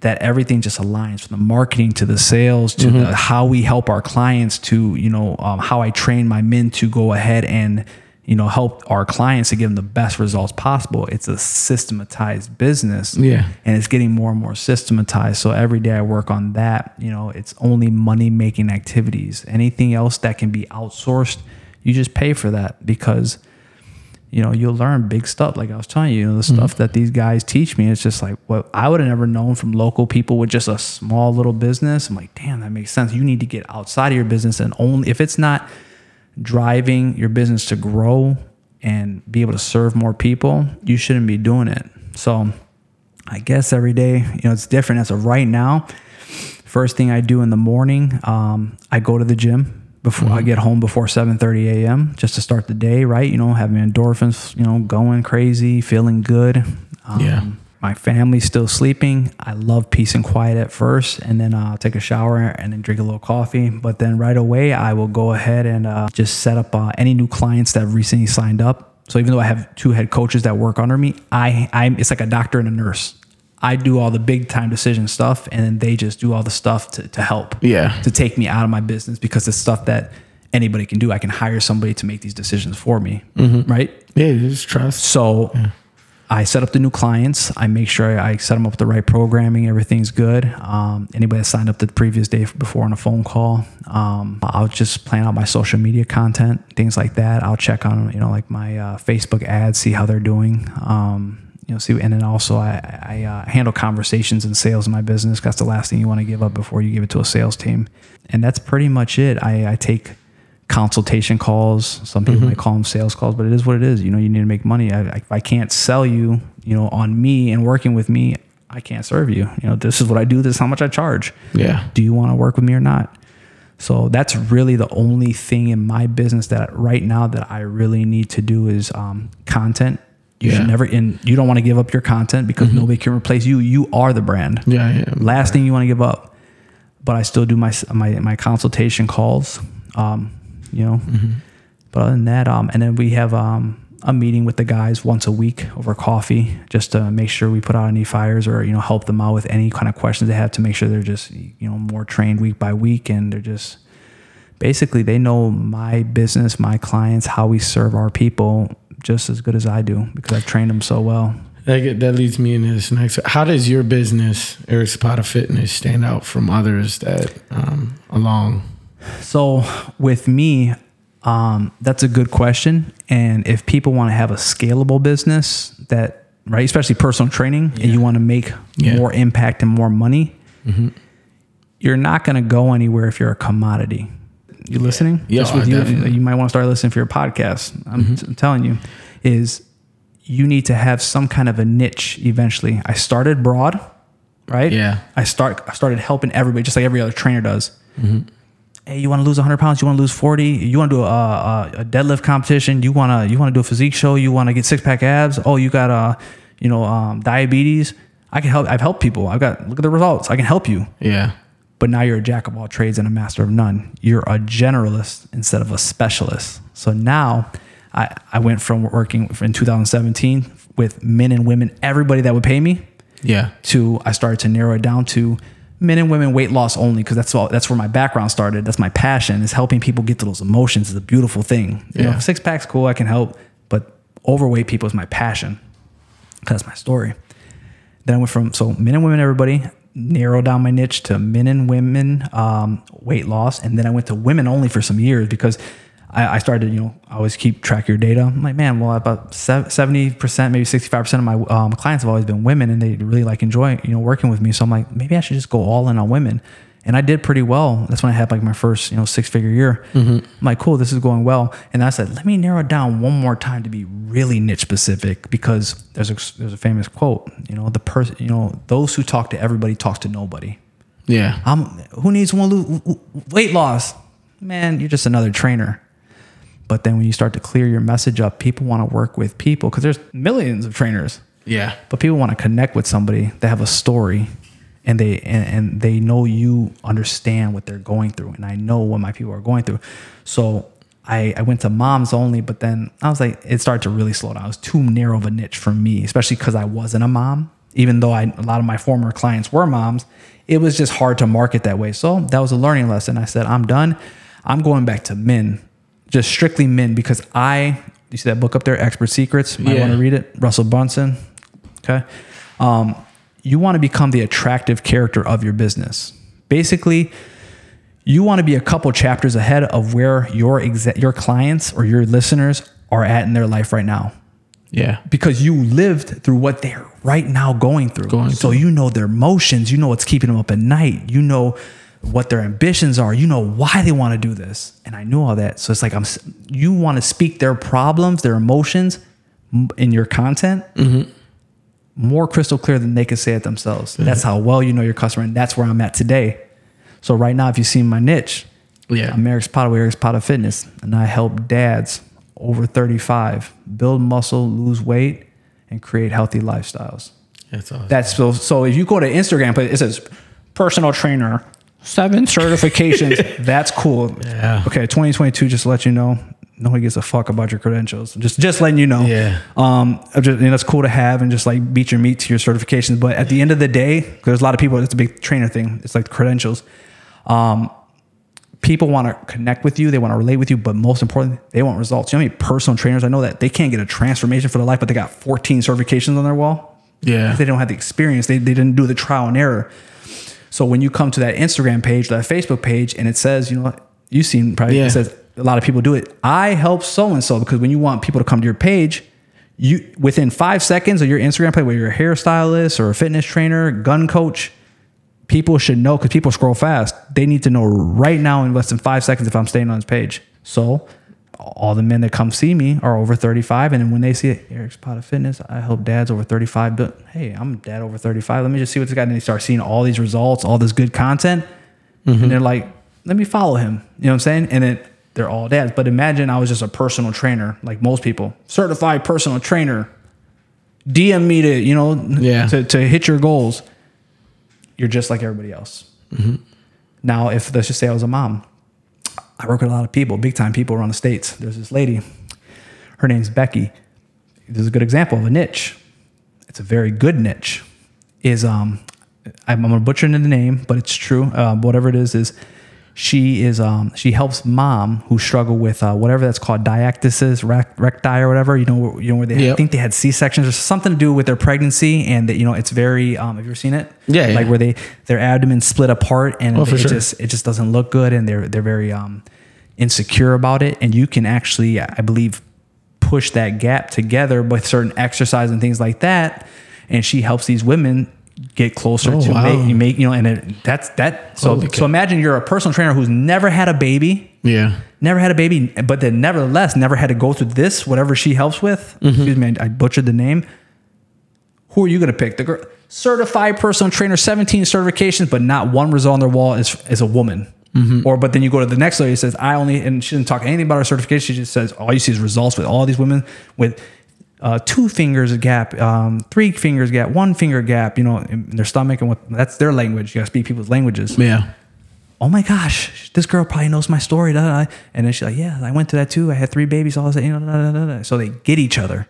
that everything just aligns from the marketing to the sales to the, how we help our clients to you know um, how I train my men to go ahead and you know help our clients to give them the best results possible. It's a systematized business, Yeah. and it's getting more and more systematized. So every day I work on that. You know, it's only money making activities. Anything else that can be outsourced, you just pay for that because you know, you'll learn big stuff. Like I was telling you, you know, the stuff that these guys teach me, it's just like what I would have never known from local people with just a small little business. I'm like, damn, that makes sense. You need to get outside of your business and only if it's not driving your business to grow and be able to serve more people, you shouldn't be doing it. So I guess every day, you know, it's different. As of right now, first thing I do in the morning, um, I go to the gym before I get home before 7:30 a.m. just to start the day right. You know, having endorphins, you know, going crazy, feeling good. Um, Yeah. My family's still sleeping. I love peace and quiet at first, and then uh, I'll take a shower and then drink a little coffee. But then right away, I will go ahead and uh, just set up uh, any new clients that have recently signed up. So even though I have two head coaches that work under me, I I'm it's like a doctor and a nurse. I do all the big time decision stuff, and then they just do all the stuff to, to help. Yeah. To take me out of my business because it's stuff that anybody can do. I can hire somebody to make these decisions for me. Right. Yeah, just trust. So I set up the new clients. I make sure I set them up with the right programming. Everything's good. Um, anybody that signed up the previous day before on a phone call, um, I'll just plan out my social media content, things like that. I'll check on, you know, like my uh, Facebook ads, see how they're doing. Um, you know, see, and then also I, I uh, handle conversations and sales in my business. That's the last thing you want to give up before you give it to a sales team. And that's pretty much it. I, I take consultation calls. Some people might call them sales calls, but it is what it is. You know, you need to make money. I, I, I can't sell you, you know, on me and working with me, I can't serve you. You know, this is what I do. This is how much I charge. Yeah. Do you want to work with me or not? So that's really the only thing in my business that right now that I really need to do is um, content. You Yeah. should never, and you don't want to give up your content because nobody can replace you. You are the brand. Yeah, yeah. Last thing you want to give up. But I still do my my my consultation calls. Um, you know. But other than that, um, and then we have um a meeting with the guys once a week over coffee just to make sure we put out any fires or you know help them out with any kind of questions they have to make sure they're just you know more trained week by week and they're just basically they know my business, my clients, how we serve our people just as good as I do because I've trained them so well. That, get- that leads me into this next. How does your business, Erik Zapata Fitness, stand out from others that um, along? So with me, um, that's a good question. And if people want to have a scalable business that, right, especially personal training, and you want to make Yeah. more impact and more money, you're not going to go anywhere if you're a commodity. You listening? Yeah, Just with you, you might want to start listening for your podcast. I'm, I'm telling you, is you need to have some kind of a niche eventually. I started broad, right? Yeah. I start I started helping everybody just like every other trainer does. Mm-hmm. hey, you want to lose 100 pounds? You want to lose 40? You want to do a, a, a deadlift competition? You want to you want to do a physique show? You want to get six pack abs? Oh, you got uh, you know, um, diabetes. I can help. I've helped people. I've got look at the results. I can help you. Yeah. But now you're a jack of all trades and a master of none. You're a generalist instead of a specialist. So now I, I went from working in 2017 with men and women, everybody that would pay me, Yeah. to I started to narrow it down to men and women weight loss only because that's all that's where my background started. That's my passion is helping people get to those emotions. It's a beautiful thing. You Yeah. know, six packs cool, I can help, but overweight people is my passion. That's my story. Then I went from so men and women, everybody narrow down my niche to men and women um, weight loss, and then I went to women only for some years because I, I started, you know, I always keep track of your data. I'm like, man, well, about seventy percent, maybe sixty five percent of my um, clients have always been women, and they really like enjoy, you know, working with me. So I'm like, maybe I should just go all in on women. And I did pretty well. That's when I had like my first, you know, six figure year. Mm-hmm. I'm like, cool, this is going well. And I said, let me narrow it down one more time to be really niche specific because there's a there's a famous quote, you know, the person, you know, those who talk to everybody talks to nobody. Yeah. I'm who needs one lose weight loss? Man, you're just another trainer. But then when you start to clear your message up, people want to work with people because there's millions of trainers Yeah. but people want to connect with somebody that have a story and they and, and they know you understand what they're going through and i know what my people are going through. So I, I went to moms only but then i was like it started to really slow down. It was too narrow of a niche for me especially because i wasn't a mom. Even though I, a lot of my former clients were moms it was just hard to market that way. So that was a learning lesson. I said i'm done. I'm going back to men just strictly men because i you see that book up there expert secrets? Might Yeah. want to read it? Russell Brunson. Okay. Um, you want to become the attractive character of your business. Basically, you want to be a couple chapters ahead of where your exa- your clients or your listeners are at in their life right now Yeah. because you lived through what they're right now going through. Going so you know their emotions, you know what's keeping them up at night, you know what their ambitions are, you know why they want to do this. And I knew all that. So it's like I'm you want to speak their problems, their emotions in your content mm-hmm. More crystal clear than they could say it themselves. Mm-hmm. That's how well you know your customer and that's where I'm at today. So right now if you see my niche, Yeah. I'm Erik Zapata with Erik Zapata Fitness, and I help dads over 35 build muscle, lose weight, and create healthy lifestyles. That's awesome. That's so. So if you go to Instagram, it says personal trainer, seven certifications. that's cool. Yeah. Okay, 2022. Just to let you know, nobody gives a fuck about your credentials. Just just letting you know. Yeah. Um, just, know, it's cool to have and just like beat your meat to your certifications. But at the end of the day, there's a lot of people. It's a big trainer thing. It's like credentials. Um, people want to connect with you. They want to relate with you, but most importantly, they want results. You know how many personal trainers I know that they can't get a transformation for their life, but they got 14 certifications on their wall. Yeah. They don't have the experience. They, they didn't do the trial and error. So when you come to that Instagram page, that Facebook page, and it says, you know, what, you've seen probably Yeah. it says a lot of people do it. I help so and so because when you want people to come to your page, you within five seconds of your Instagram page, whether you're a hairstylist or a fitness trainer, gun coach, people should know because people scroll fast. They need to know right now in less than five seconds if I'm staying on this page. So all the men that come see me are over 35. And then when they see it, Erik Zapata Fitness, I help dads over 35. But hey, I'm dad over 35. Let me just see what this guy. And they start seeing all these results, all this good content. And mm-hmm. they're like, let me follow him. You know what I'm saying? And then they're all dads. But imagine I was just a personal trainer, like most people, certified personal trainer. DM me to, you know, Yeah. to, to hit your goals. You're just like everybody else. Now, if let's just say I was a mom, I work with a lot of people, big time people around the states. There's this lady, her name's Becky. This is a good example of a niche. It's a very good niche. Is um, I'm, I'm gonna butcher into the name, but it's true. Uh, whatever it is, is she is um, she helps mom who struggle with uh, whatever that's called diastasis recti or whatever. You know, you know where they I think they had C sections or something to do with their pregnancy, and that you know it's very. Um, have you ever seen it? Yeah, like yeah. where they their abdomen split apart and Oh, for it sure. just it just doesn't look good, and they're they're very um, insecure about it. And you can actually, I believe, push that gap together with certain exercise and things like that. And she helps these women get closer Oh, to wow. make, you make you know, and it, that's that. So Holy so imagine you're a personal trainer who's never had a baby Yeah. never had a baby, but then nevertheless never had to go through this, whatever she helps with. Mm-hmm. Excuse me, I butchered the name. Who are you going to pick? The girl, certified personal trainer, 17 certifications, but not one result on their wall is, is a woman. Mm-hmm. Or but then you go to the next lady says I only and she didn't talk anything about her certification. She just says all you see is results with all these women with uh, two fingers gap, um, three fingers gap, one finger gap. You know, in their stomach and what that's their language. You got to speak people's languages. Yeah. Oh my gosh, this girl probably knows my story. Da, da, da. And then she's like, yeah, I went to that too. I had three babies. All that, you know, da, da, da, da. so they get each other.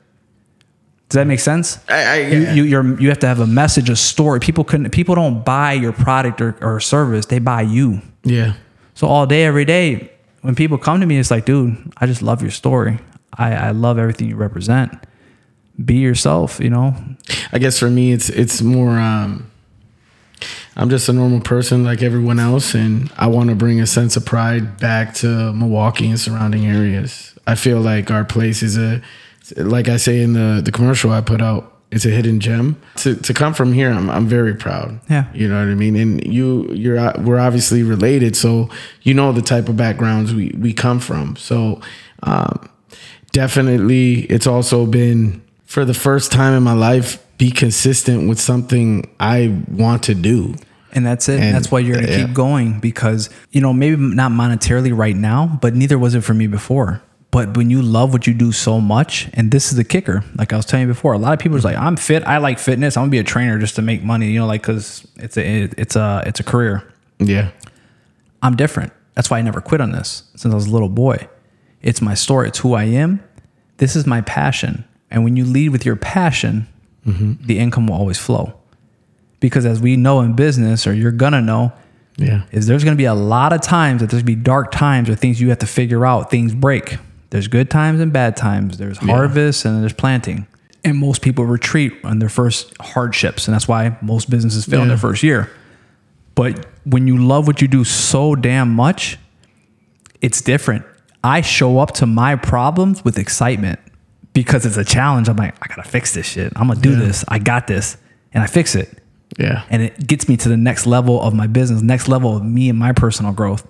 Does that make sense? I, I, you, you you're, you have to have a message, a story. People couldn't. People don't buy your product or, or service. They buy you. yeah. So all day, every day, when people come to me, it's like, dude, I just love your story. I, I love everything you represent. Be yourself. You know. I guess for me, it's it's more. Um, I'm just a normal person like everyone else, and I want to bring a sense of pride back to Milwaukee and surrounding areas. I feel like our place is a, like I say in the the commercial I put out, it's a hidden gem. To to come from here, I'm I'm very proud. Yeah. you know what I mean. And you you're we're obviously related, so you know the type of backgrounds we we come from. So. Um, definitely it's also been for the first time in my life be consistent with something i want to do And that's it. And- that's why you're going to yeah. keep going because, you know, maybe not monetarily right now, but neither was it for me before. But when you love what you do so much, and this is the kicker, like I was telling you before, a lot of people are like, I'm fit. I like fitness. I'm gonna be a trainer just to make money, you know, like, cause it's a, it's a, it's a career. yeah I'm different. That's why I never quit on this since I was a little boy. It's my story. It's who I am. This is my passion. And when you lead with your passion, mm-hmm. the income will always flow. Because as we know in business, or you're gonna know, yeah is there's to be a lot of times that there's to be dark times or things you have to figure out. Things break. There's good times and bad times. There's harvest and there's planting. And most people retreat on their first hardships, and that's why most businesses fail in their first year. But when you love what you do so damn much, it's different. I show up to my problems with excitement because it's a challenge. I'm like, I gotta fix this shit. I'm gonna do Yeah. this. I got this, and I fix it yeah and it gets me to the next level of my business, next level of me and my personal growth.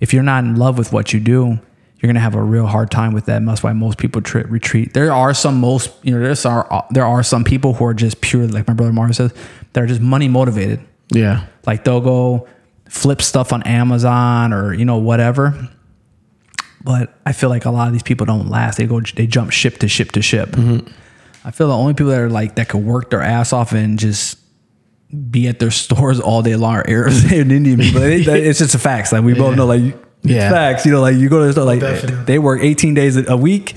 If you're not in love with what you do, you're gonna have a real hard time with that. And that's why most people tri- retreat. There are some most you know there's are there are some people who are just purely like my brother Mario says, that are just money motivated. yeah Like they'll go flip stuff on Amazon or you know whatever. But I feel like a lot of these people don't last. They go they jump ship to ship to ship. I feel the only people that are like that could work their ass off and just be at their stores all day long are Arabs and Indian people. It- it's just a facts. Like we both know, like Yeah. facts. You know, like you go to the store, like definitely. they work 18 days a week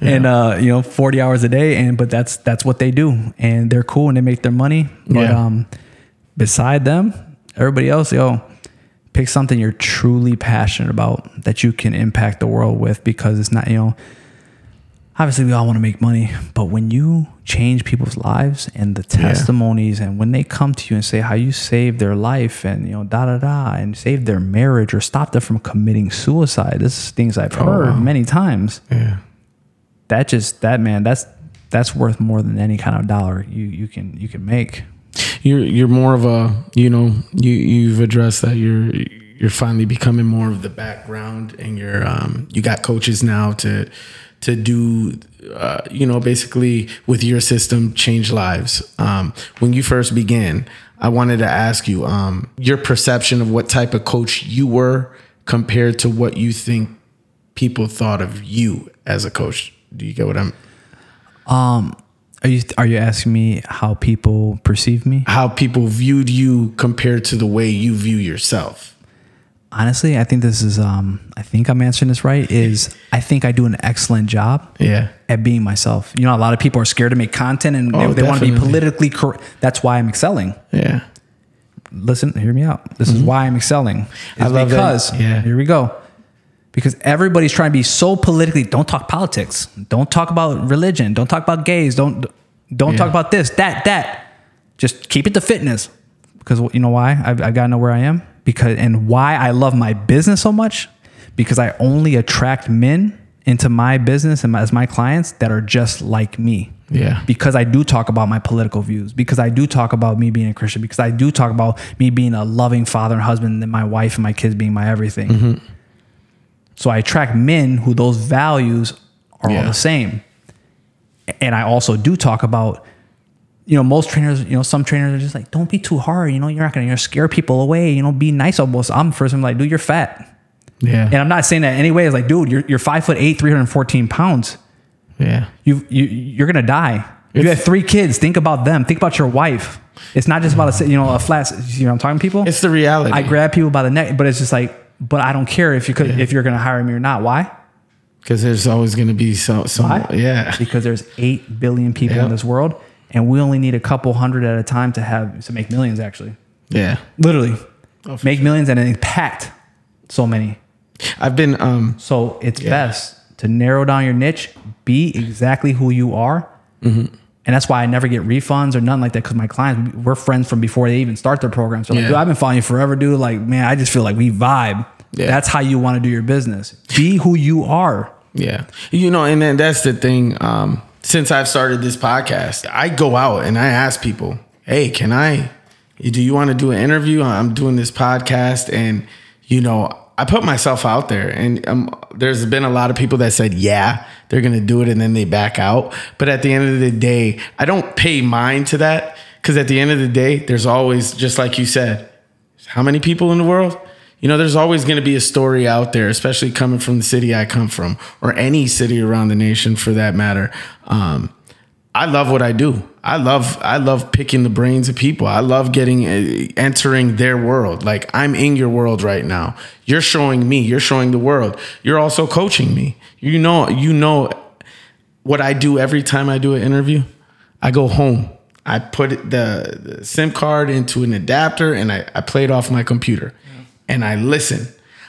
and uh, you know 40 hours a day, and but that's that's what they do, and they're cool and they make their money. But Yeah. um, beside them, everybody else, yo, pick something you're truly passionate about that you can impact the world with because it's not you know obviously we all want to make money but when you change people's lives and the testimonies and when they come to you and say how you saved their life and you know da da da and saved their marriage or stopped them from committing suicide this is things i've oh, heard wow. many times. Yeah. That just that man that's that's worth more than any kind of dollar you you can you can make you're you're more of a you know you you've addressed that you're you're finally becoming more of the background and you're um you got coaches now to to do uh, you know basically with your system change lives. Um when you first began i wanted to ask you um your perception of what type of coach you were compared to what you think people thought of you as a coach. Do you get what i'm are you are you asking me how people perceive me? How people viewed you compared to the way you view yourself. Honestly i think this is um i think i'm answering this right is i think i do an excellent job yeah. at being myself. You know a lot of people are scared to make content and Oh, they, they want to be politically correct that's why i'm excelling. Yeah. Listen hear me out. This is why i'm excelling. It's Mm-hmm. I love that. because Yeah. here we go because everybody's trying to be so politically don't talk politics. Don't talk about religion. Don't talk about gays. Don't don't Yeah. talk about this that that. Just keep it to fitness. Because you know why? I've, I gotta know where I am. Because and why I love my business so much? Because I only attract men into my business and my, as my clients that are just like me. Yeah. because I do talk about my political views, because I do talk about me being a Christian, because I do talk about me being a loving father and husband, and my wife and my kids being my everything. Mm-hmm. So I attract men who those values are all the same. And I also do talk about you know, most trainers, you know, some trainers are just like, don't be too hard. You know, you're not gonna, you're gonna scare people away. You know, be nice almost. I'm first. I'm like, dude, you're fat. Yeah. And I'm not saying that anyway. It's like, dude, you're, you're five foot eight, 314 pounds. Yeah. You, you, you're gonna die. You have three kids. Think about them. Think about your wife. It's not just about a, you know, a flat, you know, I'm talking to people. It's the reality. I grab people by the neck, but it's just like, but I don't care if you could, if you're gonna hire me or not. Why? Because there's always going to be some, some Why? yeah. Because there's eight billion people Yep. in this world, and we only need a couple hundred at a time to have to make millions. Actually, Yeah. literally, Oh, make millions and impact so many. I've been, um, So it's best to narrow down your niche, be exactly who you are. Mm-hmm. And that's why I never get refunds or nothing like that because my clients, we're friends from before they even start their program. So, like, dude, I've been following you forever, dude. Like, man, I just feel like we vibe. Yeah. That's how you want to do your business. Be who you are. Yeah. You know, and then that's the thing. Um, since I've started this podcast, I go out and I ask people, hey, can I, do you want to do an interview? I'm doing this podcast. And, you know, I put myself out there. And um, there's been a lot of people that said, yeah, they're going to do it. And then they back out. But at the end of the day, I don't pay mind to that. Because at the end of the day, there's always, just like you said, how many people in the world? You know, there's always going to be a story out there, especially coming from the city I come from, or any city around the nation for that matter. Um, I love what I do. I love I love picking the brains of people. I love getting uh, entering their world. Like I'm in your world right now. You're showing me. You're showing the world. You're also coaching me. You know. You know what I do every time I do an interview. I go home. I put the, the SIM card into an adapter and I, I play it off my computer and I listen.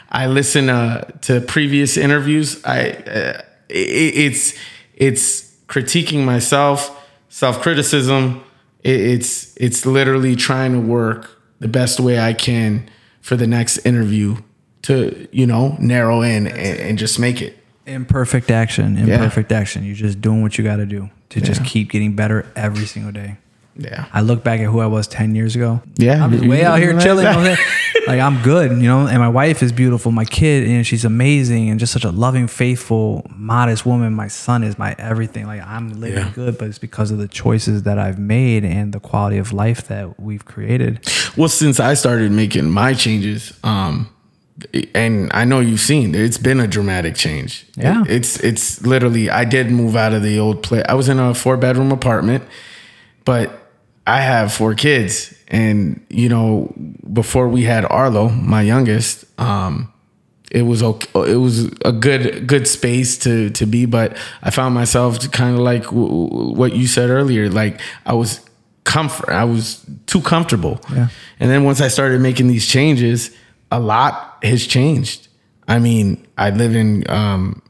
I listen uh, to previous interviews. I uh, it, it's it's critiquing myself, self criticism. It, it's it's literally trying to work the best way I can for the next interview to you know narrow in and, and just make it. Imperfect action. Imperfect action. You're just doing what you got to do to just keep getting better every single day. Yeah. I look back at who I was 10 years ago. Yeah, I'm just way out here chilling. you know what I'm saying? like, I'm good, you know, and my wife is beautiful. My kid, and she's amazing and just such a loving, faithful, modest woman. My son is my everything. Like, I'm living Yeah. good, but it's because of the choices that I've made and the quality of life that we've created. Well, since I started making my changes, um, and I know you've seen it's been a dramatic change. Yeah. It- it's it's literally I did move out of the old place. I was in a four bedroom apartment, but I have four kids, and you know, before we had Arlo, my youngest, um, it was okay. It was a good good space to to be, but I found myself kind of like w- w- what you said earlier. Like I was comfort. I was too comfortable. Yeah. And then once I started making these changes, a lot has changed. I mean, I live in. Um,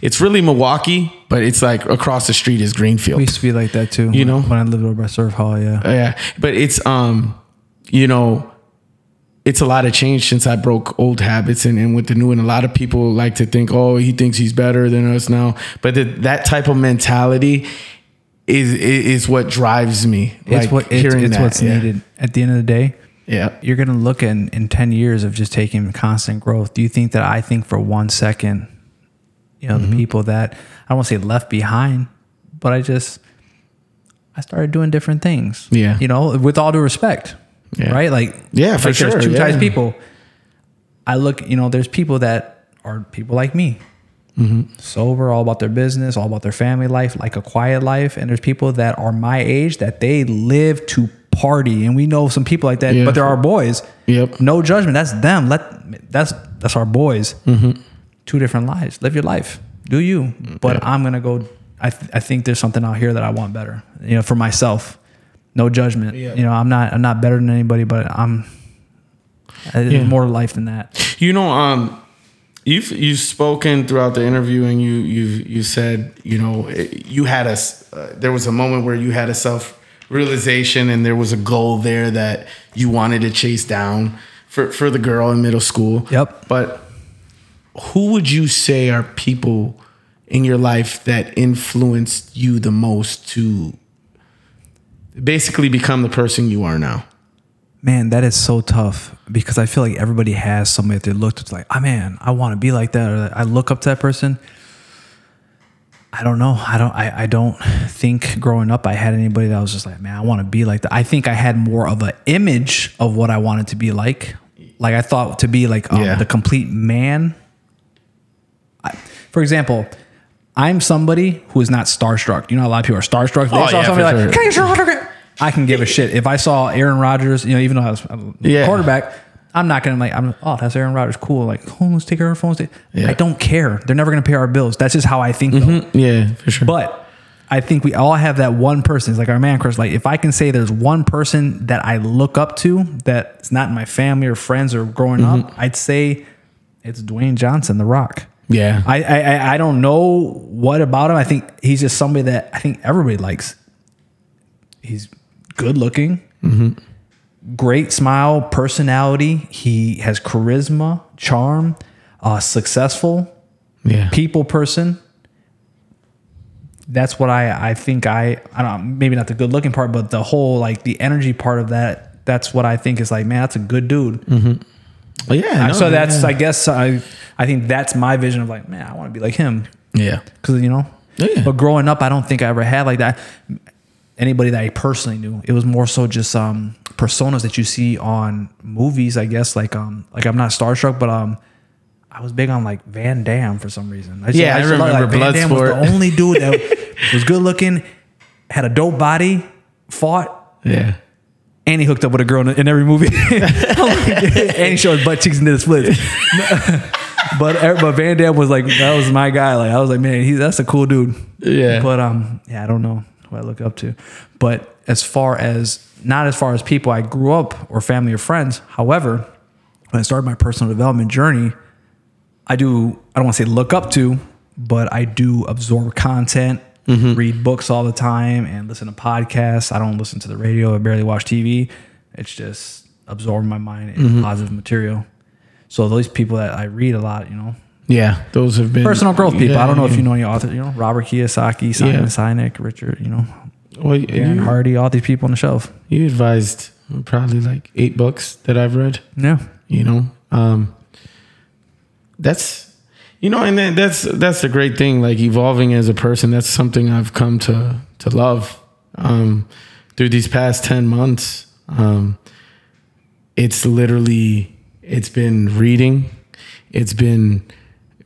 it's really Milwaukee, but it's like across the street is Greenfield. We used to be like that too. You know? when I lived over by Surf Hall. Yeah. Yeah, but it's um, you know, it's a lot of change since I broke old habits and, and with the new. And a lot of people like to think, oh, he thinks he's better than us now. But the, that type of mentality is is, what drives me. It's like, what it's, it's that, what's yeah. needed at the end of the day. Yeah, you're going to look in in 10 years of just taking constant growth do you think that i think for one second you know Mm-hmm. the people that i don't want to say left behind but i just i started doing different things Yeah. you know with all due respect Yeah. right like Yeah, for like sure, there's two types yeah. of people i look you know there's people that are people like me Mm-hmm. sober all about their business all about their family life like a quiet life and there's people that are my age that they live to party and we know some people like that Yeah. but there are boys Yep. no judgment that's them let that's that's our boys Mm-hmm. Two different lives live your life do you but i'm gonna go I, th- I think there's something out here that i want better you know for myself no judgment Yeah. you know i'm not i'm not better than anybody but i'm there's Yeah. more life than that You know, um, you've you've spoken throughout the interview, and you you you said you know it- you had a uh, there was a moment where you had a self realization, and there was a goal there that you wanted to chase down for for the girl in middle school. Yep. But who would you say are people in your life that influenced you the most to basically become the person you are now? Man, that is so tough because I feel like everybody has somebody that they look to like, oh man, I want to be like that, or I look up to that person. I don't know. I don't. I, I don't think growing up I had anybody that was just like, man, I want to be like that. I think I had more of an image of what I wanted to be like. Like I thought to be like um, Yeah. the complete man. For example, I'm somebody who is not starstruck. You know, a lot of people are starstruck. They Oh, saw yeah, somebody for like, sure. "Can I get your autograph?" I can give a shit if I saw Aaron Rodgers. You know, even though I was a Yeah. quarterback. I'm not gonna like. I'm oh, that's Aaron Rodgers. Cool. Like, oh, let's take our phones. I don't care. They're never gonna pay our bills. That's just how I think. Though. Mm-hmm. Yeah, for sure. But I think we all have that one person. It's like our man crush. Like if I can say there's one person that I look up to that's not in my family or friends or growing mm-hmm. up, I'd say it's Dwayne Johnson, The Rock. Yeah. I, I I- don't know what about him. I think he's just somebody that I think everybody likes. He's good looking, great smile, personality. He has charisma, charm, uh, successful yeah. people person. That's what I I think I I don't maybe not the good looking part, but the whole like the energy part of that. That's what I think is like, man, that's a good dude. Oh, yeah. no, so that's yeah. I guess I I think that's my vision of like, man, I want to be like him yeah. because you know. Yeah. But growing up, I don't think I ever had like that. Anybody that I personally knew, it was more so just um personas that you see on movies. I guess like um like I'm not starstruck, but um. I was big on like Van Damme for some reason. I just- Yeah, I thought, remember Van Damme was the only dude that was good looking, had a dope body, fought, Yeah. And he hooked up with a girl in, in every movie. and he showed his butt cheeks and did a split. but er, but Van Damme was like that was my guy. Like I was like, man, he that's a cool dude. Yeah. But um, yeah, I don't know who I look up to. But as far as not as far as people I grew up or family or friends. However, when I started my personal development journey, I do I don't want to say look up to, but I do absorb content, read books all the time, and listen to podcasts. I don't listen to the radio. I barely watch TV. It's just absorbing my mind in positive material. So those people that I read a lot, you know, Yeah. Those have been personal growth people. Yeah, I don't know if you know any authors, you know, Robert Kiyosaki, Simon Yeah. Sinek, Richard, you know, Well, Darren you, Hardy, all these people on the shelf. you advised probably like eight books that I've read. Yeah. you know um that's you know and that's that's the great thing like evolving as a person. That's something i've come to to love um through these past 10 months. Um it's literally it's been reading. It's been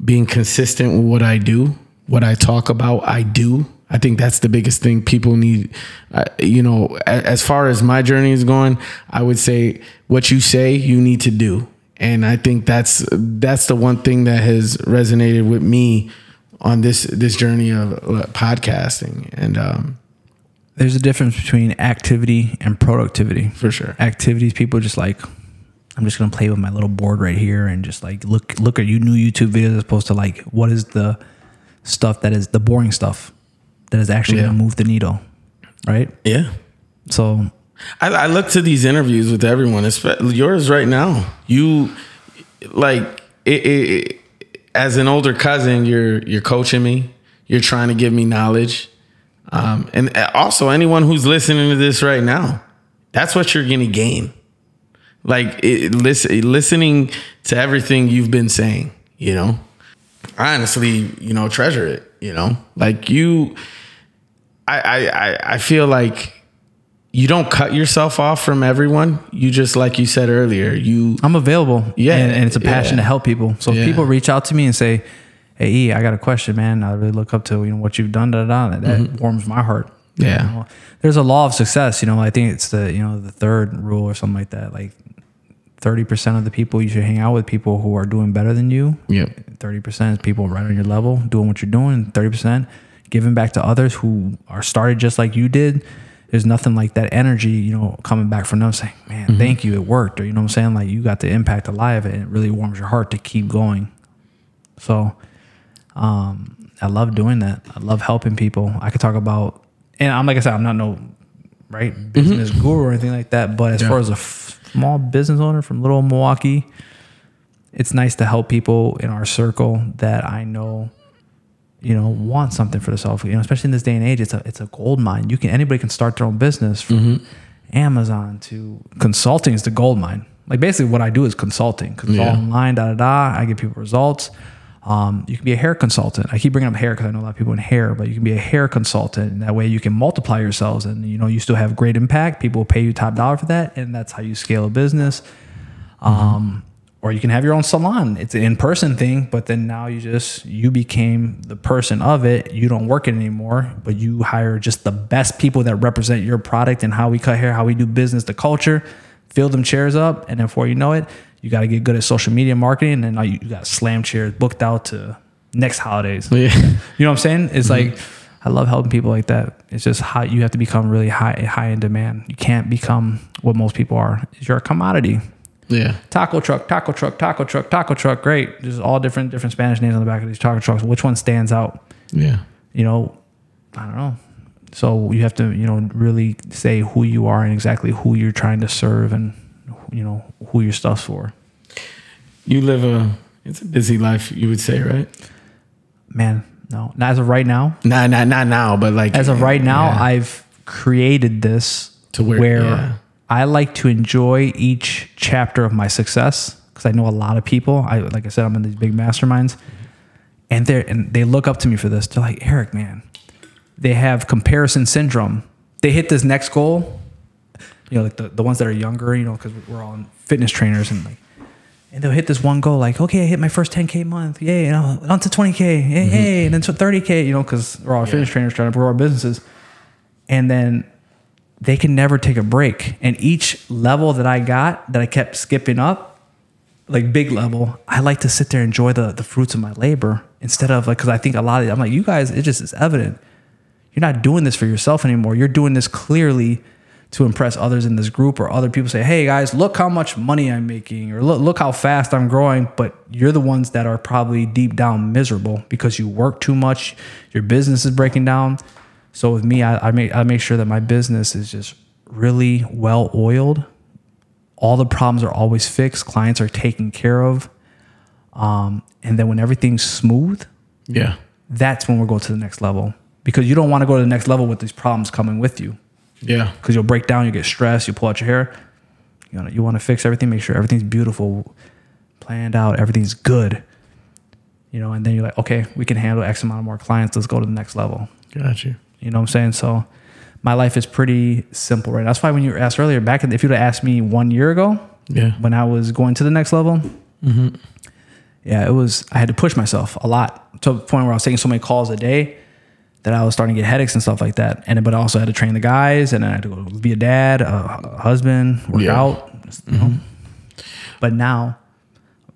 being consistent with what i do what i talk about i do. I think that's the biggest thing people need. Uh, you know a- as far as my journey is going i would say what you say you need to do and i think that's that's the one thing that has resonated with me on this this journey of podcasting and um There's a difference between activity and productivity. for sure activities people just like i'm just gonna play with my little board right here and just like look look at you new youtube videos as opposed to like what is the stuff that is the boring stuff that is actually Yeah. gonna move the needle right yeah so I, I look to these interviews with everyone, especially yours right now. You like it, it, it- as an older cousin, you're you're coaching me. You're trying to give me knowledge, um, and also anyone who's listening to this right now, that's what you're gonna gain. Like it, listen, listening to everything you've been saying. You know, I honestly, you know, treasure it. You know, like you, I I I, I feel like you don't cut yourself off from everyone. You just like you said earlier, you i'm available Yeah, and, and it's a passion yeah. to help people so Yeah. if people reach out to me and say hey e i got a question man i really look up to you know what you've done da, da, da, that, that warms my heart Mm-hmm. Yeah. You know, there's a law of success you know i think it's the you know the third rule or something like that like 30% of the people you should hang out with people who are doing better than you Yep. 30% is people right on your level doing what you're doing 30% giving back to others who are started just like you did there's nothing like that energy you know coming back from them saying man Mm-hmm. thank you it worked or you know what i'm saying like you got the impact alive and it really warms your heart to keep going so um i love doing that i love helping people i could talk about and i'm like i said i'm not no right business guru or anything like that but as Mm-hmm. Yeah. far as a f- small business owner from little milwaukee it's nice to help people in our circle that I know, you know, want something for themselves. You know, especially in this day and age, it's a it's a gold mine. You can anybody can start their own business from Amazon to consulting is the gold mine. Like basically, what I do is consulting, consult Yeah. online, da da da. I give people results. Um, you can be a hair consultant. I keep bringing up hair because I know a lot of people in hair, but you can be a hair consultant. And that way you can multiply yourselves and, you know, you still have great impact. People will pay you top dollar for that. And that's how you scale a business. Um, or you can have your own salon. It's an in-person thing, but then now you just you became the person of it. You don't work it anymore, but you hire just the best people that represent your product and how we cut hair, how we do business, the culture. Fill them chairs up, and then before you know it, you got to get good at social media marketing, and now you, you got slam chairs booked out to next holidays. Yeah. You know what I'm saying? It's mm-hmm. like I love helping people like that. It's just how you have to become really high high in demand. You can't become what most people are. You're a commodity Yeah. taco truck, taco truck, taco truck, taco truck. Great. There's all different different Spanish names on the back of these taco trucks. Which one stands out? Yeah. You know, I don't know. So you have to, you know, really say who you are and exactly who you're trying to serve and you know who your stuff's for. You live a it's a busy life, you would say, right? Man, no. Not as of right now. Nah, not not now, but like As of right now, yeah. I've created this To where- yeah. I like to enjoy each chapter of my success because I know a lot of people. I like I said, I'm in these big masterminds, and they and they look up to me for this. They're like, Erik, man, they have comparison syndrome. They hit this next goal, you know, like the, the ones that are younger, you know, because we're all fitness trainers and like, and they'll hit this one goal, like, okay, I hit my first 10k month, yay, and I'm on to 20k, yay, yay, and then to 30k, you know, because we're all fitness trainers trying to grow our businesses, and then they can never take a break. And each level that I got that I kept skipping up, like big level, I like to sit there and enjoy the the fruits of my labor instead of like because I think a lot of I'm like you guys, it just is evident. You're not doing this for yourself anymore. You're doing this clearly to impress others in this group or other people say, "Hey guys, look how much money I'm making or look look how fast I'm growing." But you're the ones that are probably deep down miserable because you work too much, your business is breaking down. So with me, I, I make I make sure that my business is just really well oiled. All the problems are always fixed. Clients are taken care of. Um, and then when everything's smooth, Yeah. that's when we'll go to the next level. Because you don't want to go to the next level with these problems coming with you. Yeah. Because you'll break down, you get stressed, you pull out your hair. You know, you want to fix everything, make sure everything's beautiful, planned out, everything's good. You know, and then you're like, okay, we can handle X amount of more clients. Let's go to the next level. Got you. You know what I'm saying? So my life is pretty simple right. That's why when you asked earlier, back in, if you'd have asked me one year ago, Yeah. when I was going to the next level, yeah, it was, I had to push myself a lot to the point where I was taking so many calls a day that I was starting to get headaches and stuff like that. And, but I also had to train the guys and then I had to go be a dad, a husband, work Yeah. out. you know. But now,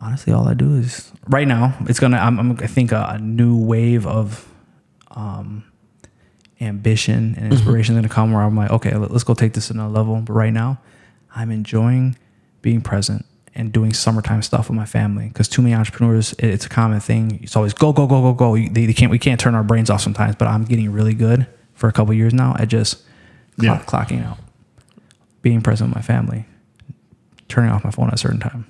honestly, all I do is right now, it's going to, I'm, I'm, I think a, a new wave of, um, ambition and mm-hmm. inspiration is going to come where I'm like, okay, let- let's go take this to another level. But right now, I'm enjoying being present and doing summertime stuff with my family. Because too many entrepreneurs, it's a common thing. It's always go, go, go, go, go. They, they can't, we can't turn our brains off sometimes. But I'm getting really good for a couple years now at just Yeah. clock, clocking out, being present with my family, turning off my phone at a certain time,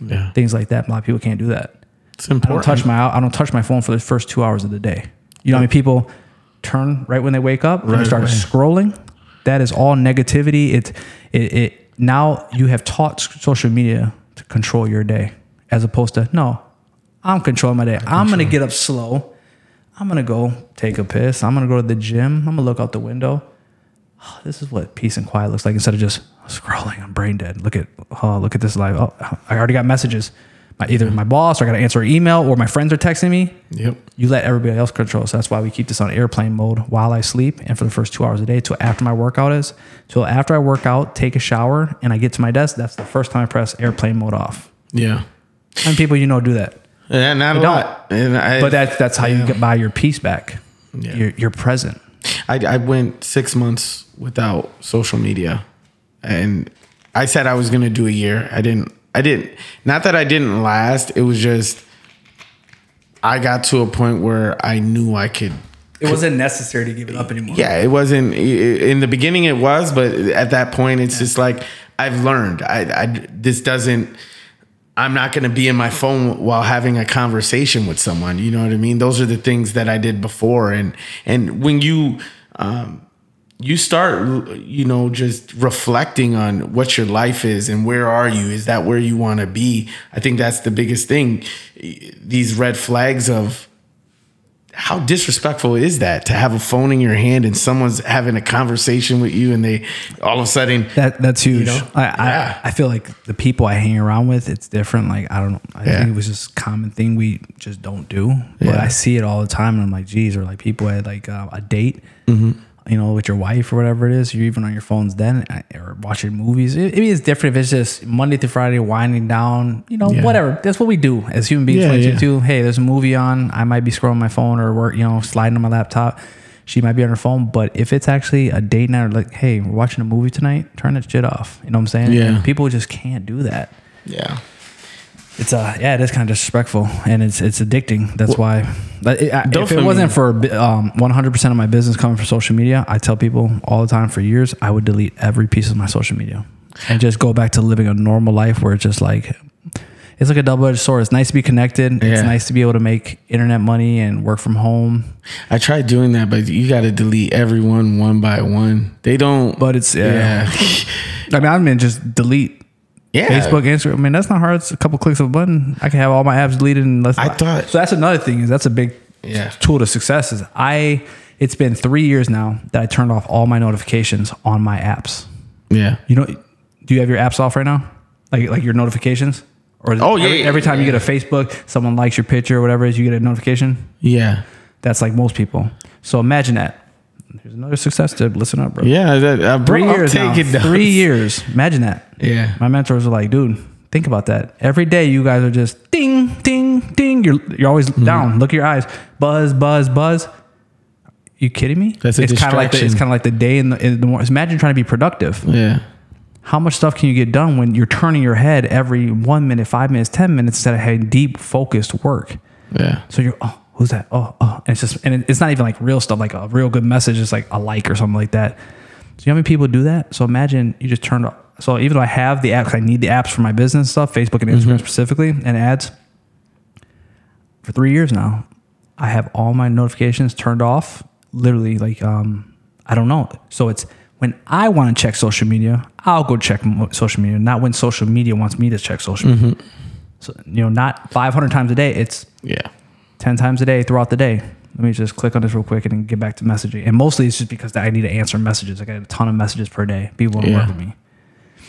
Yeah. things like that. A lot of people can't do that. It's I don't important. touch my I don't touch my phone for the first two hours of the day. You know how many people turn right when they wake up and Right they start scrolling? That is all negativity. It, it it now you have taught social media to control your day as opposed to no, I'm controlling my day. I'm gonna get up slow. I'm gonna go take a piss. I'm gonna go to the gym. I'm gonna look out the window. Oh, this is what peace and quiet looks like instead of just scrolling. I'm brain dead. Look at oh look at this live. Oh, I already got messages. My, either my boss or I got to answer an email or my friends are texting me. Yep. You let everybody else control. So that's why we keep this on airplane mode while I sleep and for the first two hours a day till after my workout is. Till after I work out, take a shower, and I get to my desk. That's the first time I press airplane mode off. Yeah. And people you know do that. Yeah, not a don't. lot. And I, But that's that's how you get buy your peace back. Yeah. You're, you're present. I, I went six months without social media, and I said I was going to do a year. I didn't. I didn't. Not that I didn't last. It was just I got to a point where I knew I could. It wasn't necessary to give it up anymore. Yeah, it wasn't in the beginning. It was, but at that point, it's just like I've learned. I, I this doesn't. I'm not going to be in my phone while having a conversation with someone. You know what I mean? Those are the things that I did before, and and when you um, you start you know just reflecting on what your life is and where are you is that where you want to be i think that's the biggest thing these red flags of how disrespectful is that to have a phone in your hand and someone's having a conversation with you and they all of a sudden That that's huge. know? I, Yeah. I I feel like the people I hang around with, it's different. Like I don't know. I Yeah. think it was just a common thing we just don't do. But Yeah. I see it all the time, and I'm like, geez, or like people at like uh, a date, Mm-hmm. You know, with your wife or whatever it is. You're even on your phones then, uh, or watching movies. It, I mean, it's different if it's just Monday through Friday winding down. You know, Yeah. whatever. That's what we do as human beings. Yeah, yeah. too. Hey, there's a movie on. I might be scrolling my phone or work. You know, sliding on my laptop. She might be on her phone, but if it's actually a date night, or like, hey, we're watching a movie tonight, turn that shit off. You know what I'm saying? Yeah. And people just can't do that. yeah It's uh, yeah, it is kind of disrespectful, and it's it's addicting. That's why. But it, I- if it wasn't for um 100 percent of my business coming from social media, I tell people all the time for years, I would delete every piece of my social media and just go back to living a normal life where it's just like. It's like a double-edged sword. It's nice to be connected. It's nice to be able to make internet money and work from home. i tried doing that but you got to delete everyone one by one they don't But it's yeah. yeah I mean, I mean, just delete yeah Facebook, Instagram. I mean, that's not hard. It's a couple clicks of a button. I can have all my apps deleted. And let's. I thought- so. That's another thing. Is that's a big Yeah. tool to success. Is I. It's been three years now that I turned off all my notifications on my apps. yeah You know, do you have your apps off right now? Like like your notifications? Or Oh, yeah, every, yeah, every time you get a Facebook, someone likes your picture or whatever it is, you get a notification. yeah That's like most people. So imagine that. Here's another success tip. Listen up, bro. yeah that, uh, bro, Three I'll years now. Three years. Imagine that. yeah My mentors were like, dude, think about that. Every day you guys are just ding, ding, ding. You're you're always Mm-hmm. down. Look at your eyes. Buzz, buzz, buzz. You kidding me? That's a it's kind of like the, it's kind of like the day in the, in the morning. Imagine trying to be productive. yeah How much stuff can you get done when you're turning your head every one minute, five minutes, ten minutes instead of having deep, focused work? yeah So you're oh, who's that? Oh, oh, and it's just and it's not even like real stuff, like a real good message, it's like a like or something like that. So you know how many people do that? So imagine you just turned off. So even though I have the apps, I need the apps for my business stuff, Facebook and Instagram specifically, and ads. For three years now, I have all my notifications turned off. Literally, like um, I don't know. So it's when I want to check social media, I'll go check social media, not when social media wants me to check social media. So you know, not 500 times a day. It's yeah 10 times a day throughout the day. Let me just click on this real quick and then get back to messaging. And mostly it's just because I need to answer messages. I get a ton of messages per day. People want to Yeah. work with me.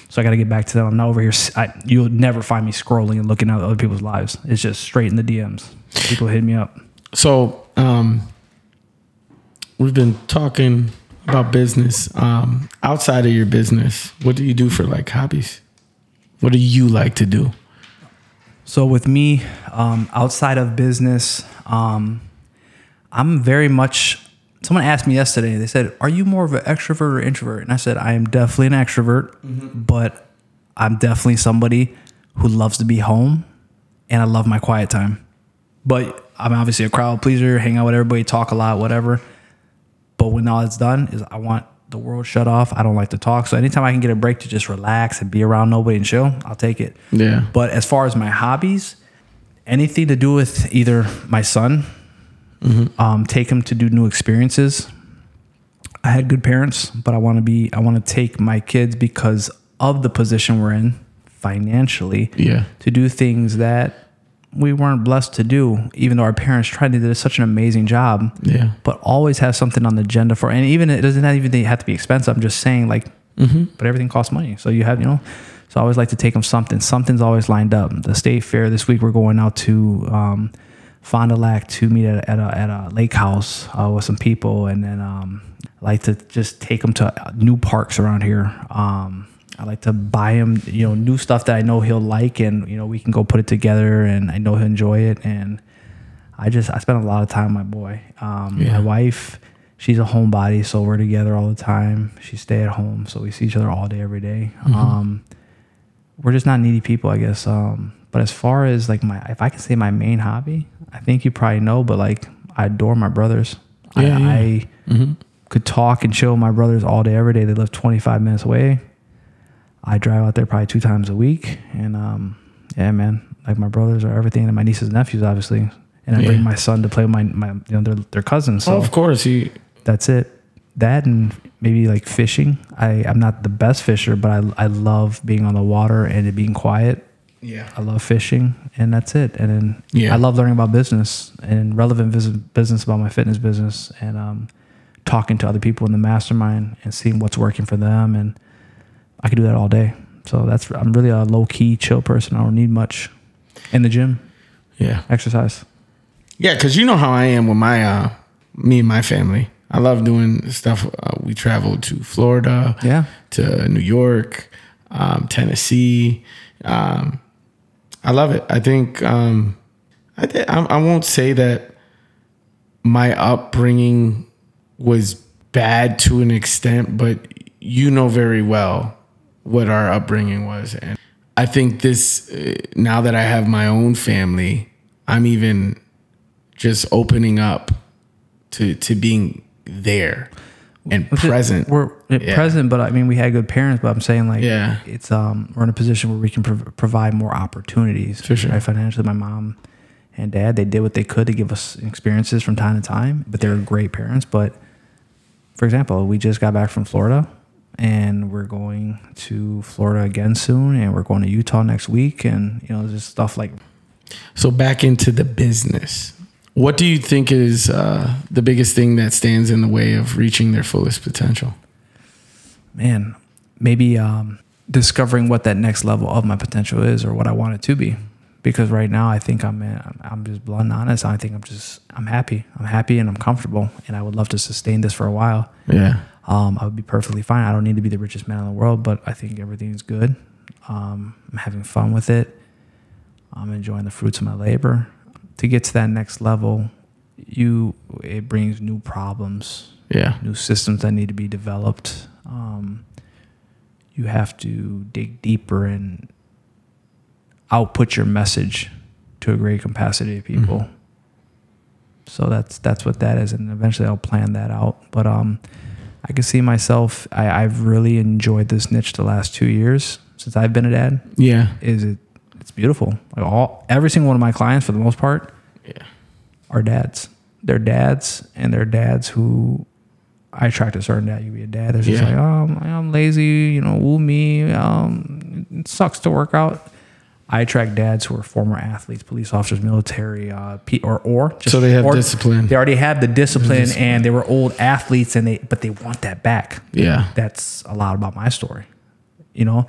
So I got to get back to them. I'm not over here. I, you'll never find me scrolling and looking at other people's lives. It's just straight in the DMs. People hit me up. So, um, we've been talking about business. Um, outside of your business, what do you do for like hobbies? What do you like to do? So with me, um, outside of business, um, I'm very much. Someone asked me yesterday. They said, "Are you more of an extrovert or introvert?" And I said, "I am definitely an extrovert, but I'm definitely somebody who loves to be home, and I love my quiet time. But I'm obviously a crowd pleaser, hang out with everybody, talk a lot, whatever. But when all it's done, is I want the world shut off. I don't like to talk. So anytime I can get a break to just relax and be around nobody and chill, I'll take it. Yeah. But as far as my hobbies, anything to do with either my son, um, take him to do new experiences. I had good parents, but I want to be. I want to take my kids because of the position we're in financially. Yeah. To do things that we weren't blessed to do, even though our parents tried to do such an amazing job. Yeah. But always have something on the agenda for, and even it doesn't even have to be expensive. I'm just saying, like, but everything costs money. So you have, you know, so I always like to take them something. Something's always lined up. The state fair this week, we're going out to um, Fond du Lac to meet at, at, a, at a lake house uh, with some people, and then um, I like to just take them to new parks around here. Um, I like to buy him, you know, new stuff that I know he'll like, and you know, we can go put it together, and I know he'll enjoy it, and I just I spend a lot of time with my boy. Um, Yeah. My wife, she's a homebody, so we're together all the time. She stay at home, so we see each other all day, every day. Um, we're just not needy people, I guess. Um, but as far as like my, if I can say my main hobby, I think you probably know, but like I adore my brothers. Yeah, yeah. I, I could talk and chill with my brothers all day, every day. They live 25 minutes away. I drive out there probably two times a week, and um, yeah, man, like my brothers are everything, and my nieces and nephews, obviously. And I Yeah. bring my son to play with my, my you know, they're, they're cousins. So oh, of course. he. that's it. that and maybe like fishing. I I'm not the best fisher, but I I love being on the water and it being quiet. Yeah. I love fishing, and that's it. And then Yeah. I love learning about business and relevant business about my fitness business, and um, talking to other people in the mastermind and seeing what's working for them. And I could do that all day. So that's I'm really a low key, chill person. I don't need much in the gym, Yeah. exercise. Yeah, because you know how I am with my uh, me and my family. I love doing stuff. Uh, we traveled to Florida, Yeah. to New York, um, Tennessee. Um, I love it. I think um, I, th- I I won't say that my upbringing was bad to an extent, but you know very well what our upbringing was, and I think this uh, now that I have my own family, I'm even just opening up to to being there and Which present. We're Yeah. present, but I mean, we had good parents. But I'm saying like, Yeah. it's um, we're in a position where we can prov- provide more opportunities. For sure. right? Financially, my mom and dad, they did what they could to give us experiences from time to time. But they were great parents. But for example, we just got back from Florida, and we're going to Florida again soon, and we're going to Utah next week, and you know, just stuff like So back into the business. What do you think is uh, the biggest thing that stands in the way of reaching their fullest potential? man, maybe um, discovering what that next level of my potential is or what I want it to be. Because right now, I think I'm I'm- I'm just blunt and honest. I think I'm just I'm happy. I'm happy and I'm comfortable, and I would love to sustain this for a while. Yeah. Um, I would be perfectly fine. I don't need to be the richest man in the world, but I think everything's good. Um, I'm having fun with it. I'm enjoying the fruits of my labor. To get to that next level, you it brings new problems Yeah. new systems that need to be developed. Um, you have to dig deeper and output your message to a great capacity of people. So that's that's what that is, and eventually I'll plan that out. But um, I can see myself. I, I've really enjoyed this niche the last two years since I've been a dad. Yeah. Is it? It's beautiful. Like all every single one of my clients, for the most part, Yeah. are dads. They're dads, and they're dads who I attract a certain dad. You be a dad. They're just like, um, I'm lazy. You know, woo me. Um, it sucks to work out. I attract dads who are former athletes, police officers, military, uh, P- or or just So they have or discipline. They already have the discipline, discipline. and they were old athletes, and they but they want that back Yeah. that's a lot about my story, you know.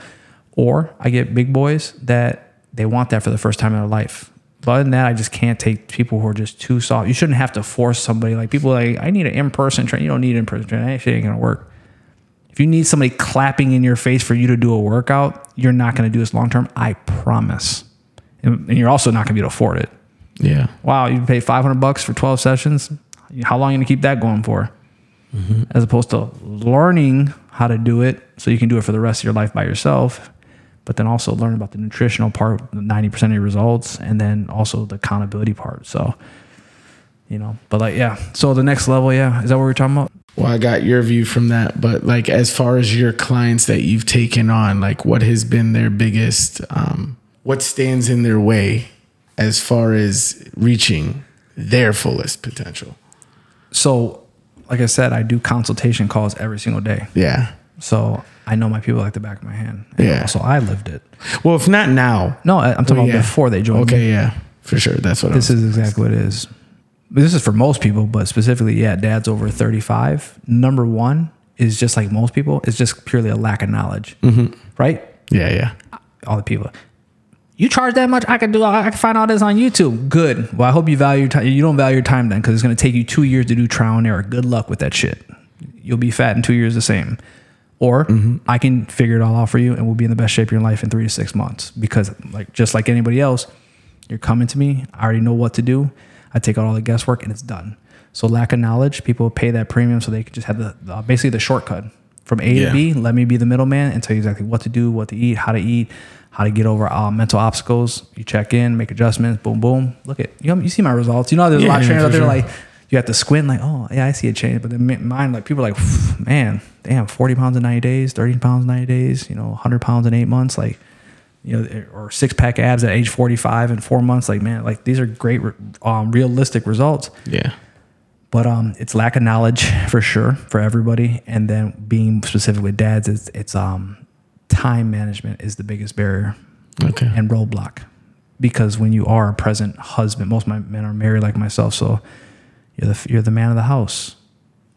Or I get big boys that they want that for the first time in their life. But other than that, I just can't take people who are just too soft. You shouldn't have to force somebody like people like I need an in person train. You don't need an in person training. That shit ain't gonna work. If you need somebody clapping in your face for you to do a workout, you're not gonna do this long term. I promise. And, and you're also not gonna be able to afford it. Yeah. Wow, you pay 500 bucks for 12 sessions. How long are you gonna keep that going for? Mm-hmm. As opposed to learning how to do it so you can do it for the rest of your life by yourself, but then also learn about the nutritional part, 90% of your results, and then also the accountability part. So, you know, but like, yeah. So the next level, yeah. Is that what we're talking about? Well, I got your view from that, but like as far as your clients that you've taken on, like what has been their biggest, um, what stands in their way as far as reaching their fullest potential? So, like I said, I do consultation calls every single day. Yeah. So I know my people like the back of my hand. Yeah. So I lived it. Well, if not now. No, I'm talking Well, about before they joined. me. Okay, yeah, for sure. That's what This is exactly what it is. This is for most people, but specifically, yeah, dads over 35. Number one is just like most people, it's just purely a lack of knowledge, mm-hmm. right? Yeah, yeah, All the people. You charge that much? I can do. I can find all this on YouTube. Good. Well, I hope you value your time. You don't value your time then, because it's going to take you two years to do trial and error. Good luck with that shit. You'll be fat in two years the same. Or mm-hmm. I can figure it all out for you, and we'll be in the best shape of your life in three to six months. Because, like, just like anybody else, you're coming to me. I already know what to do. I take out all the guesswork, and it's done. So, lack of knowledge, people pay that premium so they can just have the, the basically the shortcut from A Yeah. to B. Let me be the middleman and tell you exactly what to do, what to eat, how to eat, how to get over uh, mental obstacles. You check in, make adjustments, boom, boom. Look at you. Know, you see my results. You know, there's a lot of trainers out there sure. like you have to squint, like, oh yeah, I see a change. But then mine, like people are like, man, damn, 40 pounds in 90 days, 30 pounds in 90 days, you know, 100 pounds in eight months, like. You know, or six pack abs at age 45 in four months. Like, man, like these are great, um, realistic results yeah, But um, it's lack of knowledge for sure for everybody, and then being specific with dads, it's it's um, time management is the biggest barrier Okay. and roadblock because when you are a present husband, most of my men are married like myself, so you're the you're the man of the house.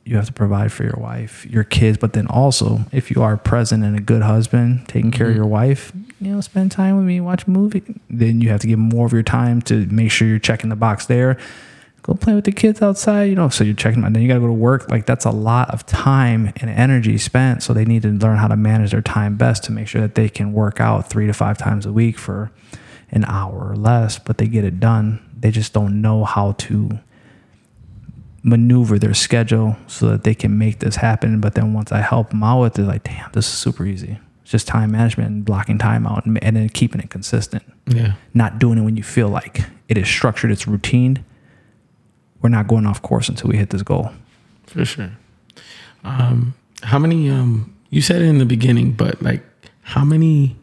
You have to provide for your wife, your kids, but then also if you are present and a good husband, taking care of mm-hmm. your wife, you know, spend time with me, watch a movie. Then you have to give more of your time to make sure you're checking the box there. Go play with the kids outside, you know. So you're checking, and then you got to go to work. Like that's a lot of time and energy spent. So they need to learn how to manage their time best to make sure that they can work out three to five times a week for an hour or less, but they get it done. They just don't know how to maneuver their schedule so that they can make this happen. But then once I help them out with it, like, damn, this is super easy. It's just time management and blocking time out and, and then keeping it consistent. Yeah. Not doing it when you feel like it is structured, it's routine. We're not going off course until we hit this goal. For sure. Um, how many? Um, you said it in the beginning, but like, how many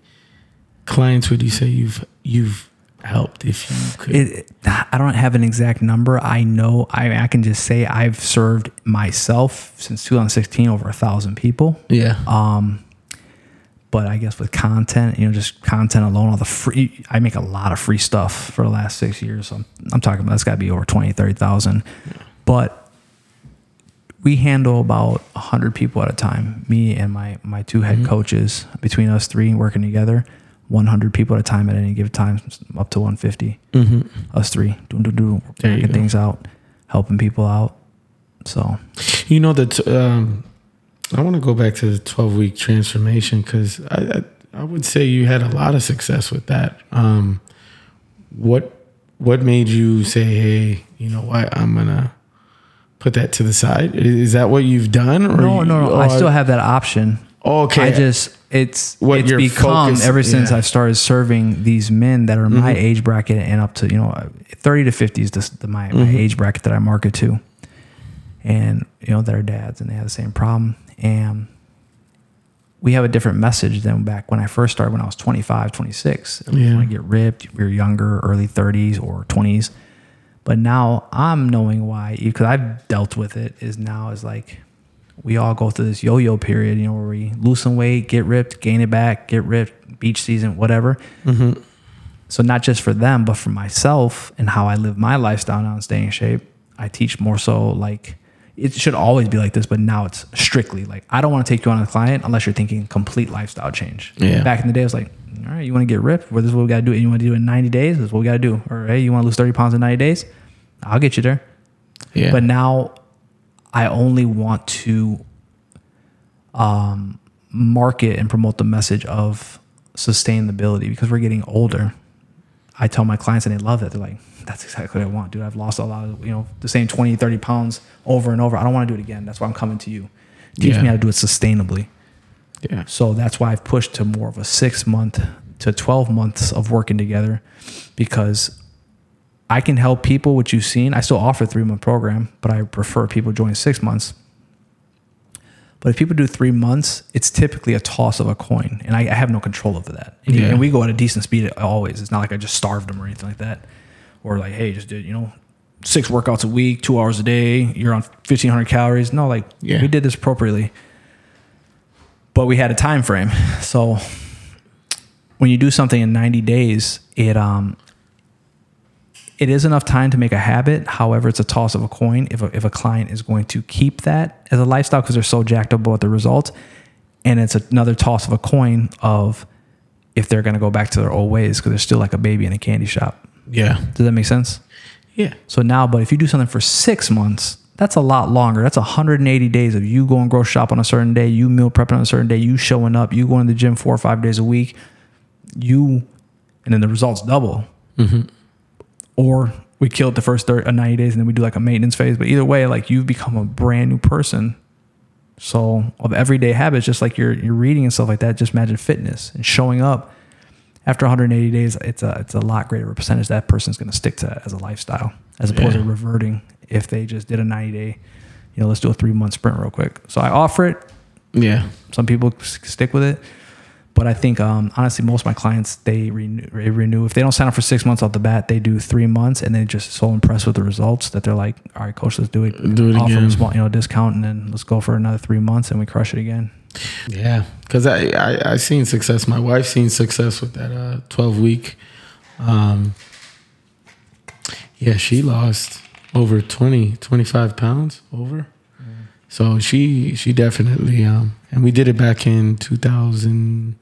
clients would you say you've you've helped? If you could, It, I don't have an exact number. I know I, I can just say I've served myself since 2016 over a thousand people. yeah, Um, but I guess with content, you know, just content alone, all the free, I make a lot of free stuff for the last six years. So I'm, I'm talking about that's got to be over 20, 30,000. But we handle about 100 people at a time. Me and my, my two head Mm-hmm. coaches, between us three working together, 100 people at a time at any given time, up to 150. Us three, doing, doing, doing, Mm-hmm. There you working things out, helping people out. So you know that. Um, I want to go back to the twelve week transformation because I, I I would say you had a lot of success with that. Um, what what made you say, hey, you know what, I'm gonna put that to the side? Is that what you've done? Or no, no, no. I still have that option. Okay. I just it's What it's become focus- ever since yeah. I started serving these men that are my Mm-hmm. age bracket and up to you know thirty to fifty is the, the my, my Mm-hmm. age bracket that I market to, and you know that are dads and they have the same problem and we have a different message than back when I first started when I was 25, 26. It Yeah. want to get ripped. We were younger, early 30s or 20s. But now I'm knowing why, because I've dealt with it, is now is like we all go through this yo yo period, you know, where we lose some weight, get ripped, gain it back, get ripped, beach season, whatever. Mm-hmm. So, not just for them, but for myself and how I live my lifestyle now and staying in shape, I teach more so like it should always be like this, but now it's strictly like I don't want to take you on as a client unless you're thinking complete lifestyle change. Yeah. Back in the day, it was like, all right, you want to get ripped? Well, this is what we got to do. And you want to do it in 90 days? This is what we got to do. Or hey, you want to lose 30 pounds in 90 days? I'll get you there. yeah. But now I only want to um, market and promote the message of sustainability because we're getting older. I tell my clients and they love it. They're like, that's exactly what I want, dude. I've lost a lot of, you know, the same 20, 30 pounds over and over. I don't want to do it again. That's why I'm coming to you. Teach Yeah. me how to do it sustainably. yeah. So that's why I've pushed to more of a six month to 12 months of working together because I can help people, which you've seen. I still offer a three month program, but I prefer people join six months. But if people do three months, it's typically a toss of a coin, and I, I have no control over that. And, Yeah. and we go at a decent speed always. It's not like I just starved them or anything like that, or like, hey, just did you know six workouts a week, two hours a day. You're on 1,500 calories. No, like Yeah. we did this appropriately, but we had a time frame. So when you do something in 90 days, it um it is enough time to make a habit. However, it's a toss of a coin if a, if a client is going to keep that as a lifestyle because they're so jacked up about the results. And it's another toss of a coin of if they're going to go back to their old ways because they're still like a baby in a candy shop. Yeah. Does that make sense? Yeah. So now, but if you do something for six months, that's a lot longer. That's 180 days of you going grocery shop on a certain day, you meal prepping on a certain day, you showing up, you going to the gym four or five days a week, you, and then the results double. Mm-hmm. Or we kill it the first 30, uh, 90 days and then we do like a maintenance phase. But either way, like you've become a brand new person. So of everyday habits, just like you're you're reading and stuff like that, just imagine fitness and showing up. After 180 days, it's a it's a lot greater percentage that person's going to stick to as a lifestyle, as opposed Yeah. to reverting if they just did a 90 day. You know, let's do a three month sprint real quick. So I offer it. Yeah. Some people stick with it, but I think um, honestly, most of my clients they renew, they renew. If they don't sign up for six months off the bat, they do three months, and they're just so impressed with the results that they're like, "All right, coach, let's do it. Do it Offer again. a small, you know, discount, and then let's go for another three months, and we crush it again." Yeah, because I, I I seen success. My wife seen success with that uh, twelve week. Um, yeah, she lost over 20, 25 pounds over. So she she definitely um and we did it back in 2000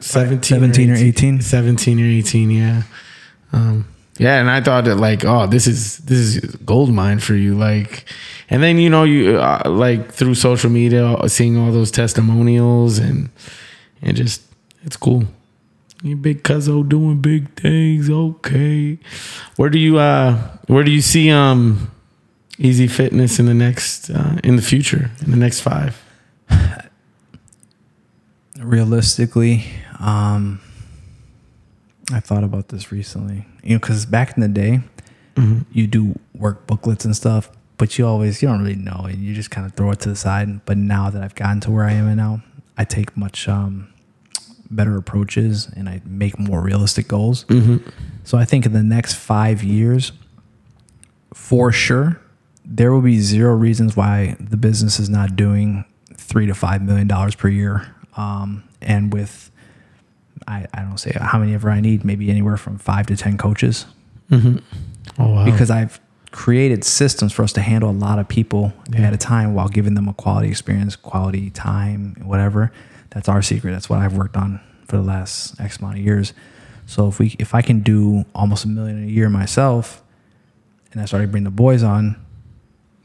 17, 17 or 18. 17 or 18 yeah. Um yeah and i thought that like oh this is this is gold mine for you like and then you know you uh, like through social media seeing all those testimonials and and just it's cool. You big cuzzo doing big things okay. Where do you uh where do you see um easy fitness in the next uh, in the future in the next five realistically um i thought about this recently. You know because back in the day you do work booklets and stuff but you always you don't really know and you just kind of throw it to the side. But now that i've gotten to where i am and now i take much um better approaches and i make more realistic goals. So i think in the next five years for sure there will be zero reasons why the business is not doing three to five million dollars per year. Um, and with I, I don't say how many ever i need maybe anywhere from five to ten coaches. Oh wow. Because i've created systems for us to handle a lot of people at a time while giving them a quality experience quality time whatever. That's our secret. That's what i've worked on for the last x amount of years. So if we if i can do almost a million a year myself and i started bringing the boys on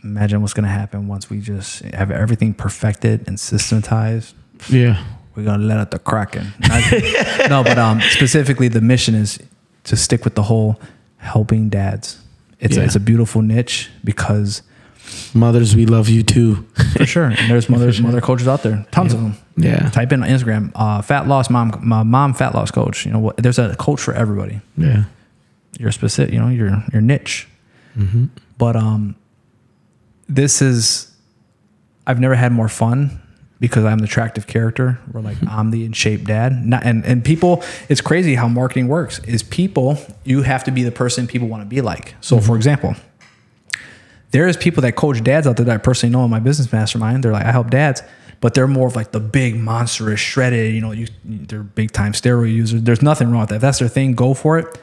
imagine what's going to happen once we just have everything perfected and systematized yeah we're gonna let out the kraken. No, but um, specifically, the mission is to stick with the whole helping dads. It's Yeah. a, it's a beautiful niche because mothers we love you too for sure, and there's mothers, mother coaches out there, tons of them. yeah Type in on Instagram, uh, fat loss mom, my mom fat loss coach. You know what? There's a coach for everybody. yeah Your specific, you know, your your niche. But um, this is, I've never had more fun because I'm the attractive character. We're like I'm the in shape dad. Not, and and people, it's crazy how marketing works. Is people you have to be the person people want to be like. So for mm-hmm. example, there is people that coach dads out there that I personally know in my business mastermind. They're like I help dads. But they're more of like the big monstrous shredded, you know, you, they're big time steroid users. There's nothing wrong with that. If that's their thing, go for it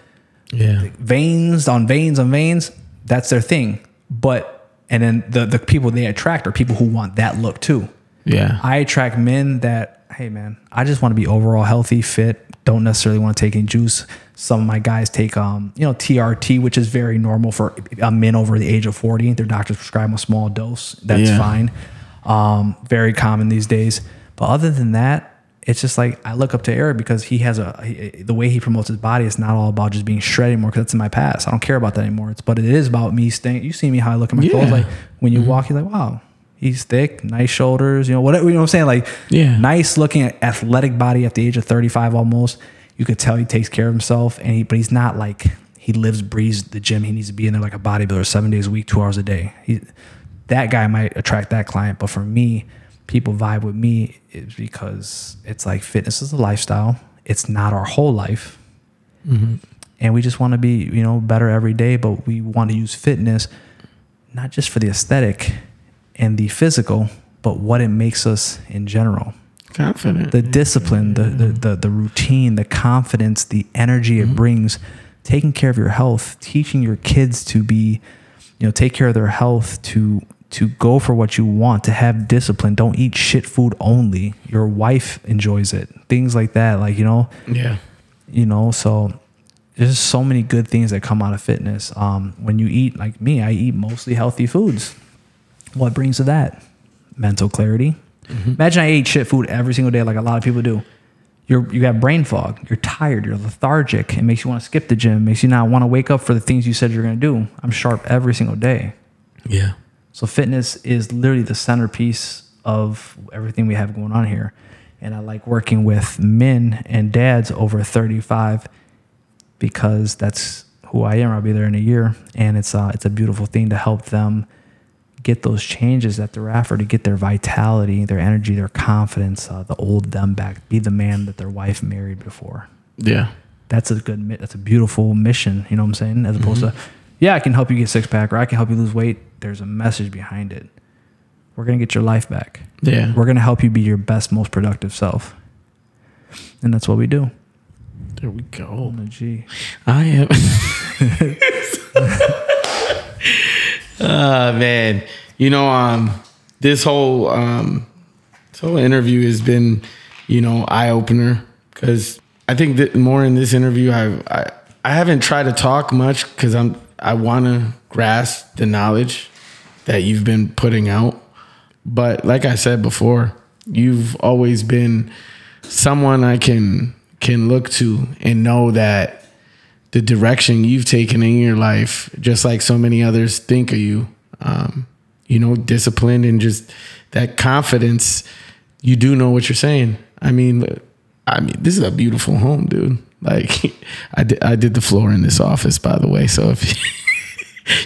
yeah veins on veins on veins. That's their thing. But and then the the people they attract are people who want that look too. yeah I attract men that hey man, I just want to be overall healthy, fit. Don't necessarily want to take any juice. Some of my guys take um you know TRT, which is very normal for men over the age of forty. Their doctors prescribe them a small dose. That's Yeah. fine. Um, very common these days. But other than that, it's just like I look up to Erik because he has a he, the way he promotes his body. It's not all about just being shredded anymore because that's in my past. I don't care about that anymore. It's but it is about me staying. You see me how I look at my Yeah. clothes. Like when you mm-hmm. walk, you're like, wow, he's thick, nice shoulders. You know whatever. You know what I'm saying? Like Yeah. nice looking athletic body at the age of 35 almost. You could tell he takes care of himself, and he but he's not like he lives breathes the gym. He needs to be in there like a bodybuilder, seven days a week, two hours a day. He that guy might attract that client, but for me, people vibe with me is because it's like fitness is a lifestyle. It's not our whole life. Mm-hmm. And we just want to be, you know, better every day, but we want to use fitness not just for the aesthetic and the physical, but what it makes us in general. confident The discipline, the, the, the, the routine, the confidence, the energy it mm-hmm. brings, taking care of your health, teaching your kids to be, you know, take care of their health, to to go for what you want, to have discipline. Don't eat shit food only. Your wife enjoys it. Things like that. Like, you know, yeah. You know so there's so many good things that come out of fitness. Um, when you eat like me i eat mostly healthy foods. What brings to that? Mental clarity. Imagine i ate shit food every single day like a lot of people do. You're you have brain fog. You're tired. You're lethargic. It makes you want to skip the gym. Makes you not want to wake up for the things you said you're going to do. I'm sharp every single day. Yeah so fitness is literally the centerpiece of everything we have going on here. And I like working with men and dads over 35 because that's who I am. I'll be there in a year. And it's uh, it's a beautiful thing to help them get those changes that they're after, to get their vitality, their energy, their confidence, uh, the old them back, be the man that their wife married before. Yeah. That's a good, that's a beautiful mission. You know what I'm saying? As opposed to, yeah, I can help you get six pack or I can help you lose weight. There's a message behind it. We're gonna get your life back. Yeah. We're gonna help you be your best, most productive self. And that's what we do. There we go. Oh, gee. I am. Ah man, you know, um, this whole um, this whole interview has been, you know, eye opener because I think that more in this interview, I I, I haven't tried to talk much because I'm I want to grasp the knowledge that you've been putting out, but like I said before, you've always been someone I can can look to and know that the direction you've taken in your life, just like so many others think of you, um, you know, disciplined and just that confidence. You do know what you're saying. I mean, I mean, this is a beautiful home, dude. Like, I did, I did the floor in this office, by the way. So if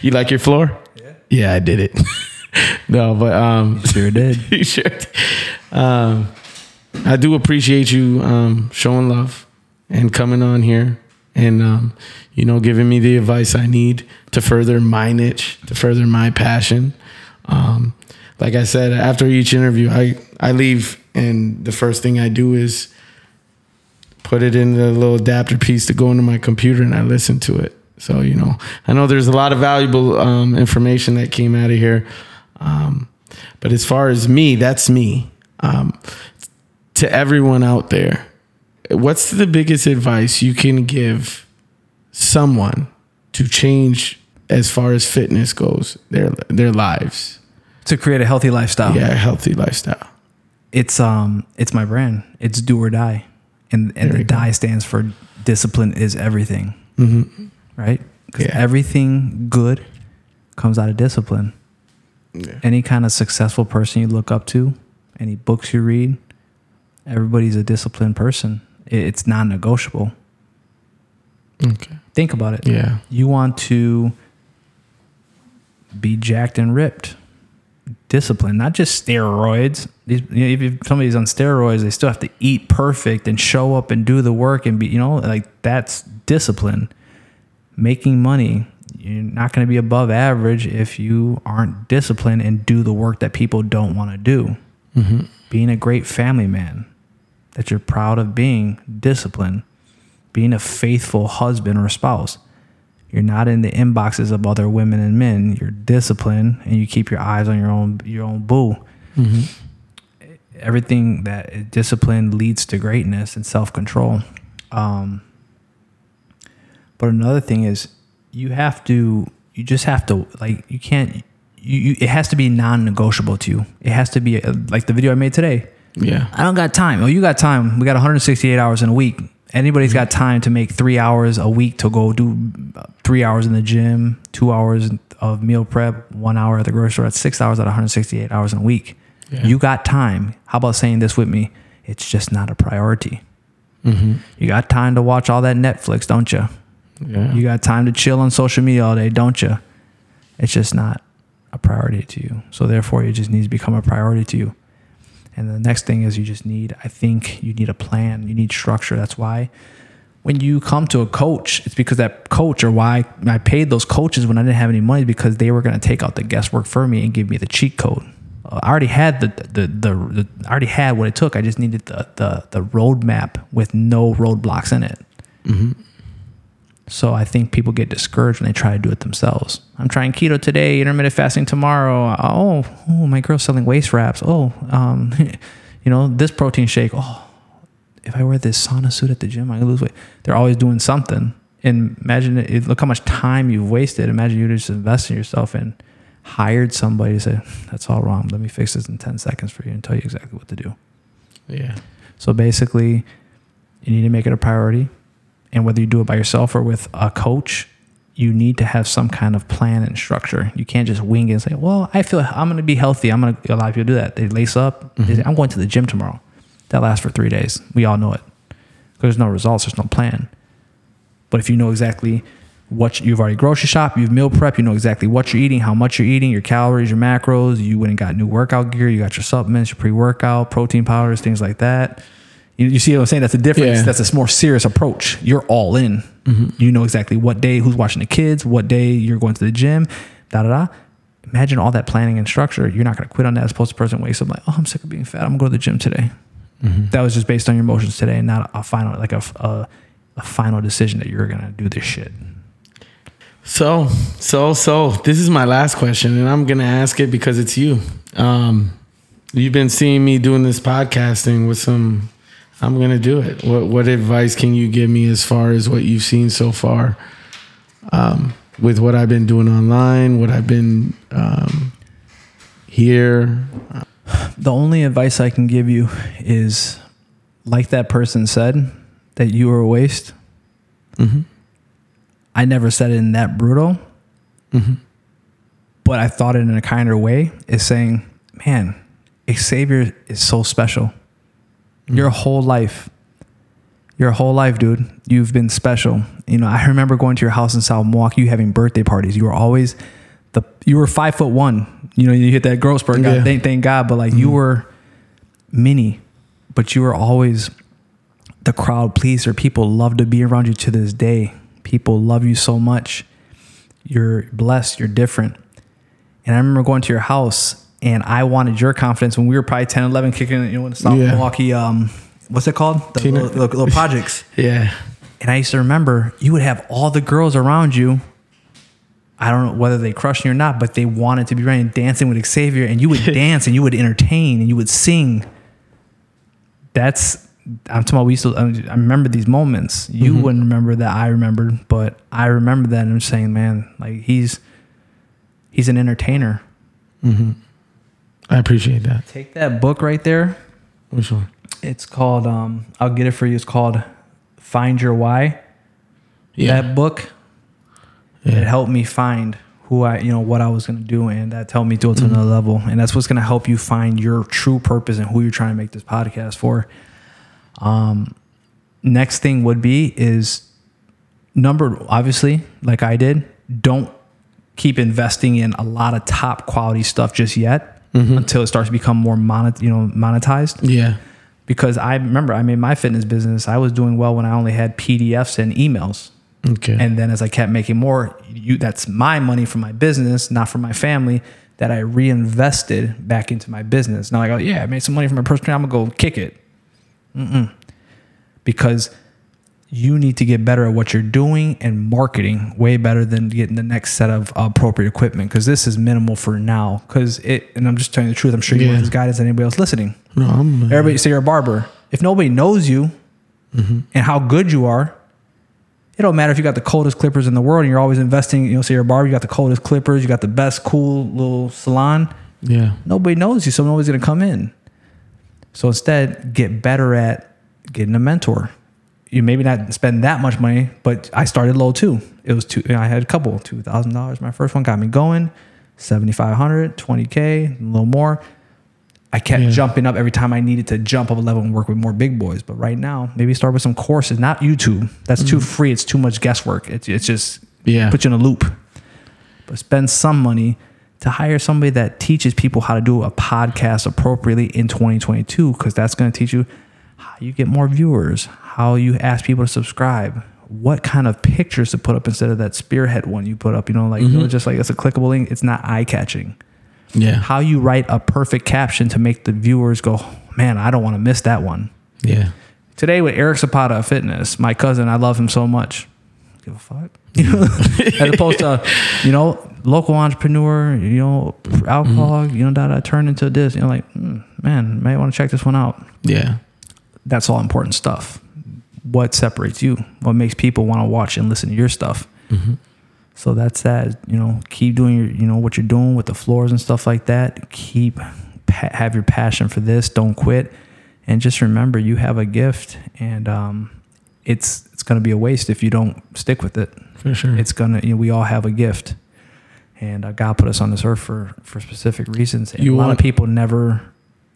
you like your floor, yeah, yeah, I did it. no, but um, Sure did. you sure? Um, I do appreciate you um, showing love and coming on here and um, you know giving me the advice I need to further my niche, to further my passion. Um, like I said, after each interview, I I leave and the first thing I do is put it in the little adapter piece to go into my computer and I listen to it. So you know, I know there's a lot of valuable um, information that came out of here. Um, but as far as me, that's me. Um, to everyone out there, what's the biggest advice you can give someone to change as far as fitness goes, their their lives? To create a healthy lifestyle. Yeah, a healthy lifestyle. It's um it's my brand. It's do or die. And and There the you go. die stands for discipline is everything. Mm-hmm. Right? Because Yeah. everything good comes out of discipline. Yeah. Any kind of successful person you look up to, any books you read, everybody's a disciplined person. It's non negotiable. Okay. Think about it. Yeah. You want to be jacked and ripped. Discipline, not just steroids. These, you know, if somebody's on steroids, they still have to eat perfect and show up and do the work and be, you know, like that's discipline. Making money, you're not going to be above average if you aren't disciplined and do the work that people don't want to do. Mm-hmm. Being a great family man, that you're proud of being disciplined being a faithful husband or spouse. You're not in the inboxes of other women and men. You're disciplined and you keep your eyes on your own your own boo. Everything that discipline leads to greatness and self control. Um, but another thing is you have to you just have to like you can't you, you it has to be non-negotiable to you. It has to be uh, like the video I made today. Yeah. I don't got time. Oh, you got time. We got 168 hours in a week. Anybody's got time to make three hours a week to go do uh, three hours in the gym, two hours of meal prep, one hour at the grocery store. That's six hours at 168 hours in a week. Yeah. You got time. How about saying this with me? It's just not a priority. You got time to watch all that Netflix, don't you? Yeah. You got time to chill on social media all day, don't you? It's just not a priority to you. So therefore, it just needs to become a priority to you. And the next thing is you just need, I think you need a plan. You need structure. That's why when you come to a coach, it's because that coach or why I paid those coaches when I didn't have any money because they were going to take out the guesswork for me and give me the cheat code. Uh, I already had the, the, the, the, I already had what it took. I just needed the, the, the roadmap with no roadblocks in it. So I think people get discouraged when they try to do it themselves. I'm trying keto today, intermittent fasting tomorrow. Oh, oh, my girl's selling waist wraps. Oh, um, you know, this protein shake. Oh, if I wear this sauna suit at the gym, I can lose weight. They're always doing something. And imagine it, look how much time you've wasted. Imagine you just invest in yourself and hired somebody to say, that's all wrong. Let me fix this in 10 seconds for you and tell you exactly what to do. Yeah. So basically, you need to make it a priority. And whether you do it by yourself or with a coach, you need to have some kind of plan and structure. You can't just wing it and say, well, I feel I'm going to be healthy. I'm going to, a lot of people do that. They lace up. They mm-hmm. say, I'm going to the gym tomorrow. That lasts for three days. We all know it. There's no results, there's no plan. But if you know exactly what you've already grocery shop, you've meal prep, you know exactly what you're eating, how much you're eating, your calories, your macros. You went and got new workout gear, you got your supplements, your pre-workout, protein powders, things like that. You, you see what I'm saying? That's a difference. Yeah. That's a more serious approach. You're all in. You know exactly what day, who's watching the kids, what day you're going to the gym, da da da. Imagine all that planning and structure. You're not going to quit on that as opposed to person wakes up like, oh, I'm sick of being fat. I'm going to go to the gym today. That was just based on your emotions today, and not a final like a a, a final decision that you're going to do this shit. So, so, so this is my last question, and I'm gonna ask it because it's you. Um, you've been seeing me doing this podcasting with some. I'm gonna do it. What what advice can you give me as far as what you've seen so far? Um, with what I've been doing online, what I've been um, here. The only advice I can give you is, like that person said, that you were a waste. I never said it in that brutal, but I thought it in a kinder way. Is saying, man, Xavier is so special. Mm. Your whole life, your whole life, dude, you've been special. You know, I remember going to your house in South Milwaukee, you having birthday parties. You were always the you were five foot one. You know, you hit that growth spurt. God, Yeah. thank, thank God. But like you mm. were mini, but you were always the crowd pleaser. People love to be around you to this day. People love you so much. You're blessed. You're different. And I remember going to your house and I wanted your confidence when we were probably 10, 11, kicking, you know, in South Yeah. Milwaukee, um, what's it called? The little, little, little projects. Yeah, And I used to remember you would have all the girls around you. I don't know whether they crushed you or not, but they wanted to be running dancing with Xavier, and you would dance and you would entertain and you would sing. That's I'm talking about. We used to. I remember these moments. You wouldn't remember that. I remembered, but I remember that. And I'm saying, man, like he's he's an entertainer. I appreciate that. Take that book right there. Which one? It's called. Um, I'll get it for you. It's called Find Your Why. Yeah, that book Yeah. it helped me find who I, you know, what I was going to do, and that helped me do it to another level. And that's what's going to help you find your true purpose and who you're trying to make this podcast for. Um, next thing would be is number obviously, like I did, don't keep investing in a lot of top quality stuff just yet Mm-hmm. until it starts to become more monet, you know, monetized yeah, because I remember I made my fitness business. I was doing well when I only had PDFs and emails. okay, And then as I kept making more, you that's my money from my business, not from my family, that I reinvested back into my business. Now I go, yeah, I made some money from my personal. I'm gonna go kick it. Mm-mm. Because you need to get better at what you're doing and marketing way better than getting the next set of appropriate equipment. Because this is minimal for now. Because it, and I'm just telling you the truth. I'm sure you Yeah. want this guidance than anybody else listening. no, I'm. uh, Everybody say you're a barber. If nobody knows you and how good you are, it don't matter if you got the coldest clippers in the world and you're always investing. You know, say you're a barber, you got the coldest clippers, you got the best cool little salon. yeah, Nobody knows you, so nobody's gonna come in. So instead, get better at getting a mentor. You maybe not spend that much money, but I started low too. It was two. I had a couple, two thousand dollars. My first one got me going. 7,500, 20K, a little more. I kept Yeah. jumping up every time I needed to jump up a level and work with more big boys. But right now, maybe start with some courses, not YouTube. That's too mm. free. It's too much guesswork. It's, it's just Yeah. put you in a loop. But spend some money to hire somebody that teaches people how to do a podcast appropriately in 2022, because that's going to teach you how you get more viewers, how you ask people to subscribe, what kind of pictures to put up instead of that spearhead one you put up. You know, like you know, just like it's a clickable link. It's not eye catching yeah, how you write a perfect caption to make the viewers go, man, I don't want to miss that one. yeah, Today with Erik Zapata of Fitness, my cousin, I love him so much. Give a fuck. As opposed to, you know, local entrepreneur, you know, alcohol, you know, that da turn into this. You know, like, hmm, man, may want to check this one out. yeah, That's all important stuff. What separates you? What makes people want to watch and listen to your stuff? So that's that. You know, keep doing your, you know, what you're doing with the floors and stuff like that. Keep pa- have your passion for this. Don't quit, and just remember you have a gift, and um, it's it's gonna be a waste if you don't stick with it. for sure. It's gonna. You know, we all have a gift, and uh, God put us on this earth for for specific reasons. And You a lot want- of people never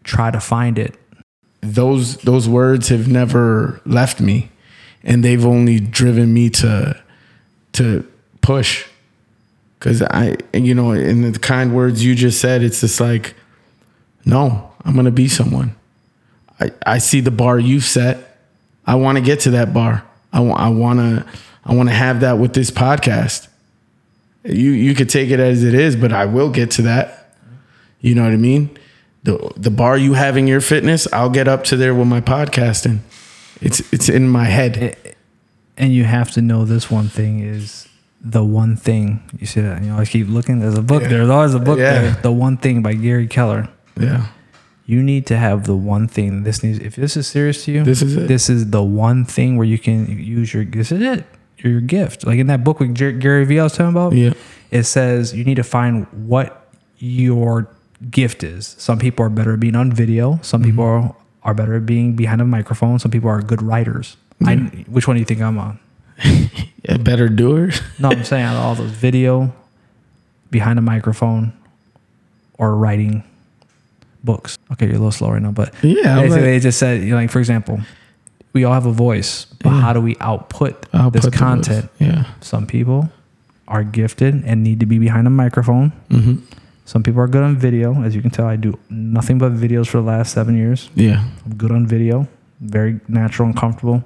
try to find it. Those those words have never left me and they've only driven me to to push. Cause I, you know, in the kind words you just said, it's just like, no, I'm gonna be someone. I, I see the bar you've set. I want to get to that bar. I want I want to I want to have that with this podcast. You you could take it as it is, but I will get to that. You know what I mean? The the bar you have in your fitness, I'll get up to there with my podcasting. It's it's in my head. and you have to know this one thing is the one thing you see that you know I keep looking there's a book Yeah. there's always a book Yeah. there the one thing by Gary Keller Yeah. you need to have the one thing this needs if this is serious to you This is it. this is the one thing where you can use your this is it your gift like in that book with Gary Vee I was talking about Yeah. it says you need to find what your gift is some people are better at being on video some Mm-hmm. people are, are better at being behind a microphone some people are good writers I, which one do you think I'm on A better doer. no, I'm saying out of all those video, behind a microphone, or writing books. Okay, you're a little slow right now, but Yeah, like- it just said, you know, like for example, we all have a voice, but how do we output I'll this content? Yeah. Some people are gifted and need to be behind a microphone. Mm-hmm. Some people are good on video, as you can tell. I do nothing but videos for the last seven years. Yeah. I'm good on video, very natural and comfortable.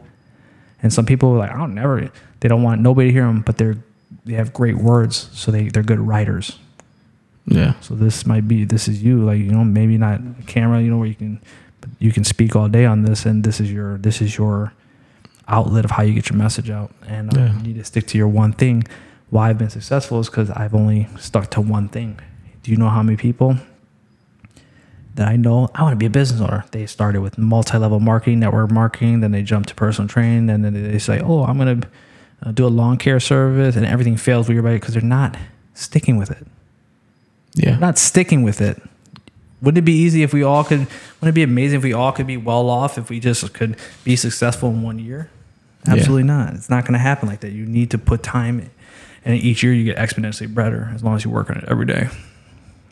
And some people are like, I don't never, they don't want nobody to hear them, but they're they have great words, so they they're good writers. Yeah. So this might be this is you, like you know maybe not a camera, you know where you can, but you can speak all day on this, and this is your this is your outlet of how you get your message out, and uh, Yeah. you need to stick to your one thing. Why I've been successful is because I've only stuck to one thing. Do you know how many people that I know I want to be a business owner. They started with multi-level marketing, network marketing, then they jump to personal training, and then they say, "Oh, I'm going to uh, do a lawn care service," and everything fails with everybody because they're not sticking with it. Yeah. They're not sticking with it. Wouldn't it be easy if we all could? Wouldn't it be amazing if we all could be well off if we just could be successful in one year? Yeah. Absolutely not. It's not going to happen like that. You need to put time, and each year you get exponentially better as long as you work on it every day.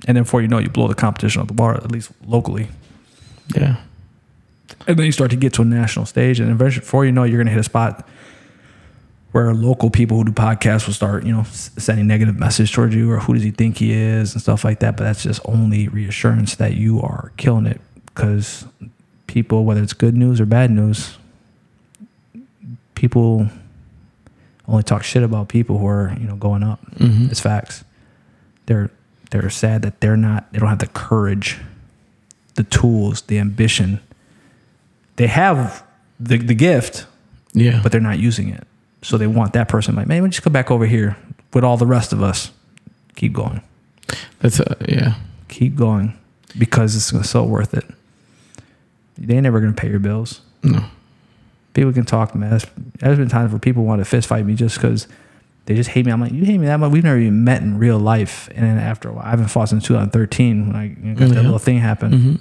And then before you know, it, you blow the competition out the water, at least locally. Yeah. And then you start to get to a national stage, and eventually, before you know, it, you're going to hit a spot where local people who do podcasts will start, you know, sending negative message towards you, or who does he think he is, and stuff like that. But that's just only reassurance that you are killing it, because people, whether it's good news or bad news, people only talk shit about people who are, you know, going up. Mm-hmm. It's facts. They're they're sad that they're not. They don't have the courage, the tools, the ambition. They have the the gift, Yeah. but they're not using it. So they want that person like, man, just go back over here with all the rest of us. Keep going, That's a, yeah. keep going, because it's so worth it. They ain't never gonna pay your bills. No. People can talk. There's, there's been times where people want to fist fight me just because they just hate me. I'm like, you hate me that much? We've never even met in real life. And then after a while, I haven't fought since 2013 when I you know, got that little thing happen. Mm-hmm.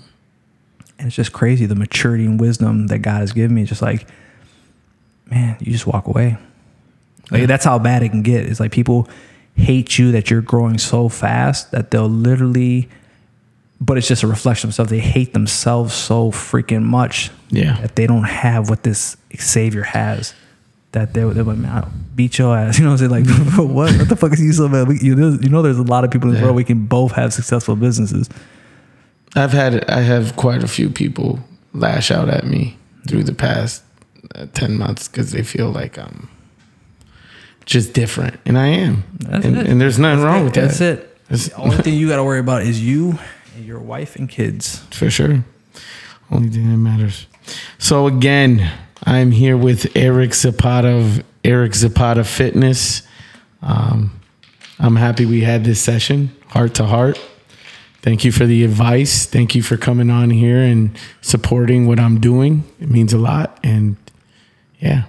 And it's just crazy the maturity and wisdom that God has given me. It's just like, man, you just walk away. Like that's how bad it can get. It's like people hate you that you're growing so fast that they'll literally, but it's just a reflection of themselves. They hate themselves so freaking much Yeah. that they don't have what this Savior has. That they like, man, I'll beat your ass. You know what I'm saying? Like, what? What the fuck is you so bad? We, you know, you know, there's a lot of people in the Yeah. world we can both have successful businesses. I've had I have quite a few people lash out at me through the past uh, ten months because they feel like I'm just different, and I am, That's and, it. and there's nothing wrong with That's that. That's it. That's- The only thing you got to worry about is you and your wife and kids. for sure. Only thing that matters. So again, I'm here with Erik Zapata of Erik Zapata Fitness. Um, I'm happy we had this session, heart to heart. Thank you for the advice. Thank you for coming on here and supporting what I'm doing. It means a lot. And yeah,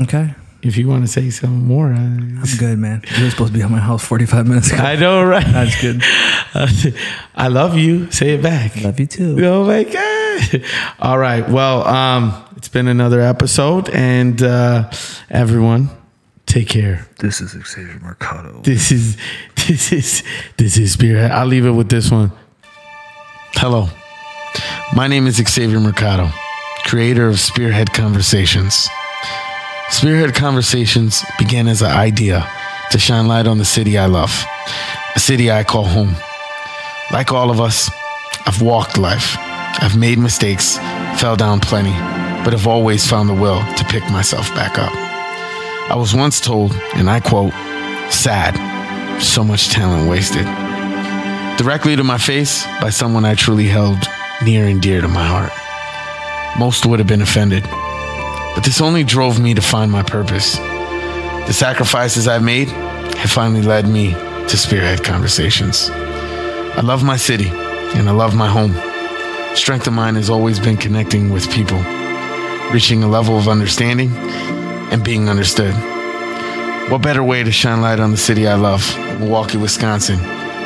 Okay. if you want to say something more, I, I'm good, man. You were supposed to be at my house 45 minutes ago. I know, right? That's good. I love you. Say it back. Love you too. Oh my god! All right. Well, um, it's been another episode, and uh, everyone, take care. This is Xavier Mercado. This is this is this is Spearhead. I'll leave it with this one. Hello, my name is Xavier Mercado, creator of Spearhead Conversations. Spearhead Conversations began as an idea to shine light on the city I love, a city I call home. Like all of us, I've walked life. I've made mistakes, fell down plenty, but have always found the will to pick myself back up. I was once told, and I quote, sad, so much talent wasted. Directly to my face by someone I truly held near and dear to my heart. Most would have been offended, but this only drove me to find my purpose. The sacrifices I've made have finally led me to spearhead conversations. I love my city and I love my home. Strength of mine has always been connecting with people, reaching a level of understanding and being understood. What better way to shine light on the city I love, Milwaukee, Wisconsin,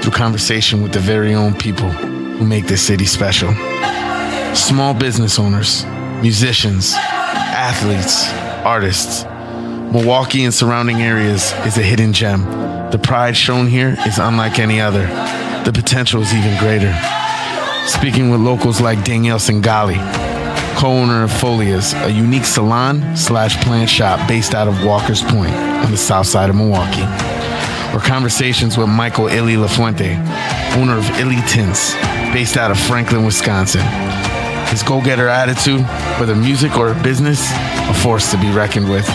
through conversation with the very own people who make this city special? Small business owners, musicians, athletes, artists. Milwaukee and surrounding areas is a hidden gem. The pride shown here is unlike any other. The potential is even greater. Speaking with locals like Danielle Singali, co-owner of Folias, a unique salon slash plant shop based out of Walker's Point on the south side of Milwaukee. Or conversations with Michael Illy LaFuente, owner of Illy Tints, based out of Franklin, Wisconsin. His go-getter attitude, whether music or business, a force to be reckoned with.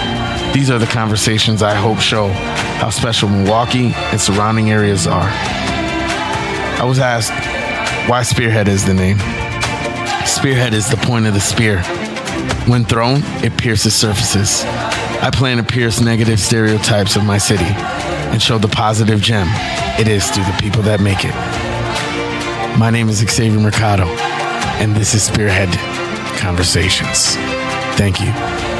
These are the conversations I hope show how special Milwaukee and surrounding areas are. I was asked why Spearhead is the name. Spearhead is the point of the spear. When thrown, it pierces surfaces. I plan to pierce negative stereotypes of my city and show the positive gem it is through the people that make it. My name is Xavier Mercado, and this is Spearhead Conversations. Thank you.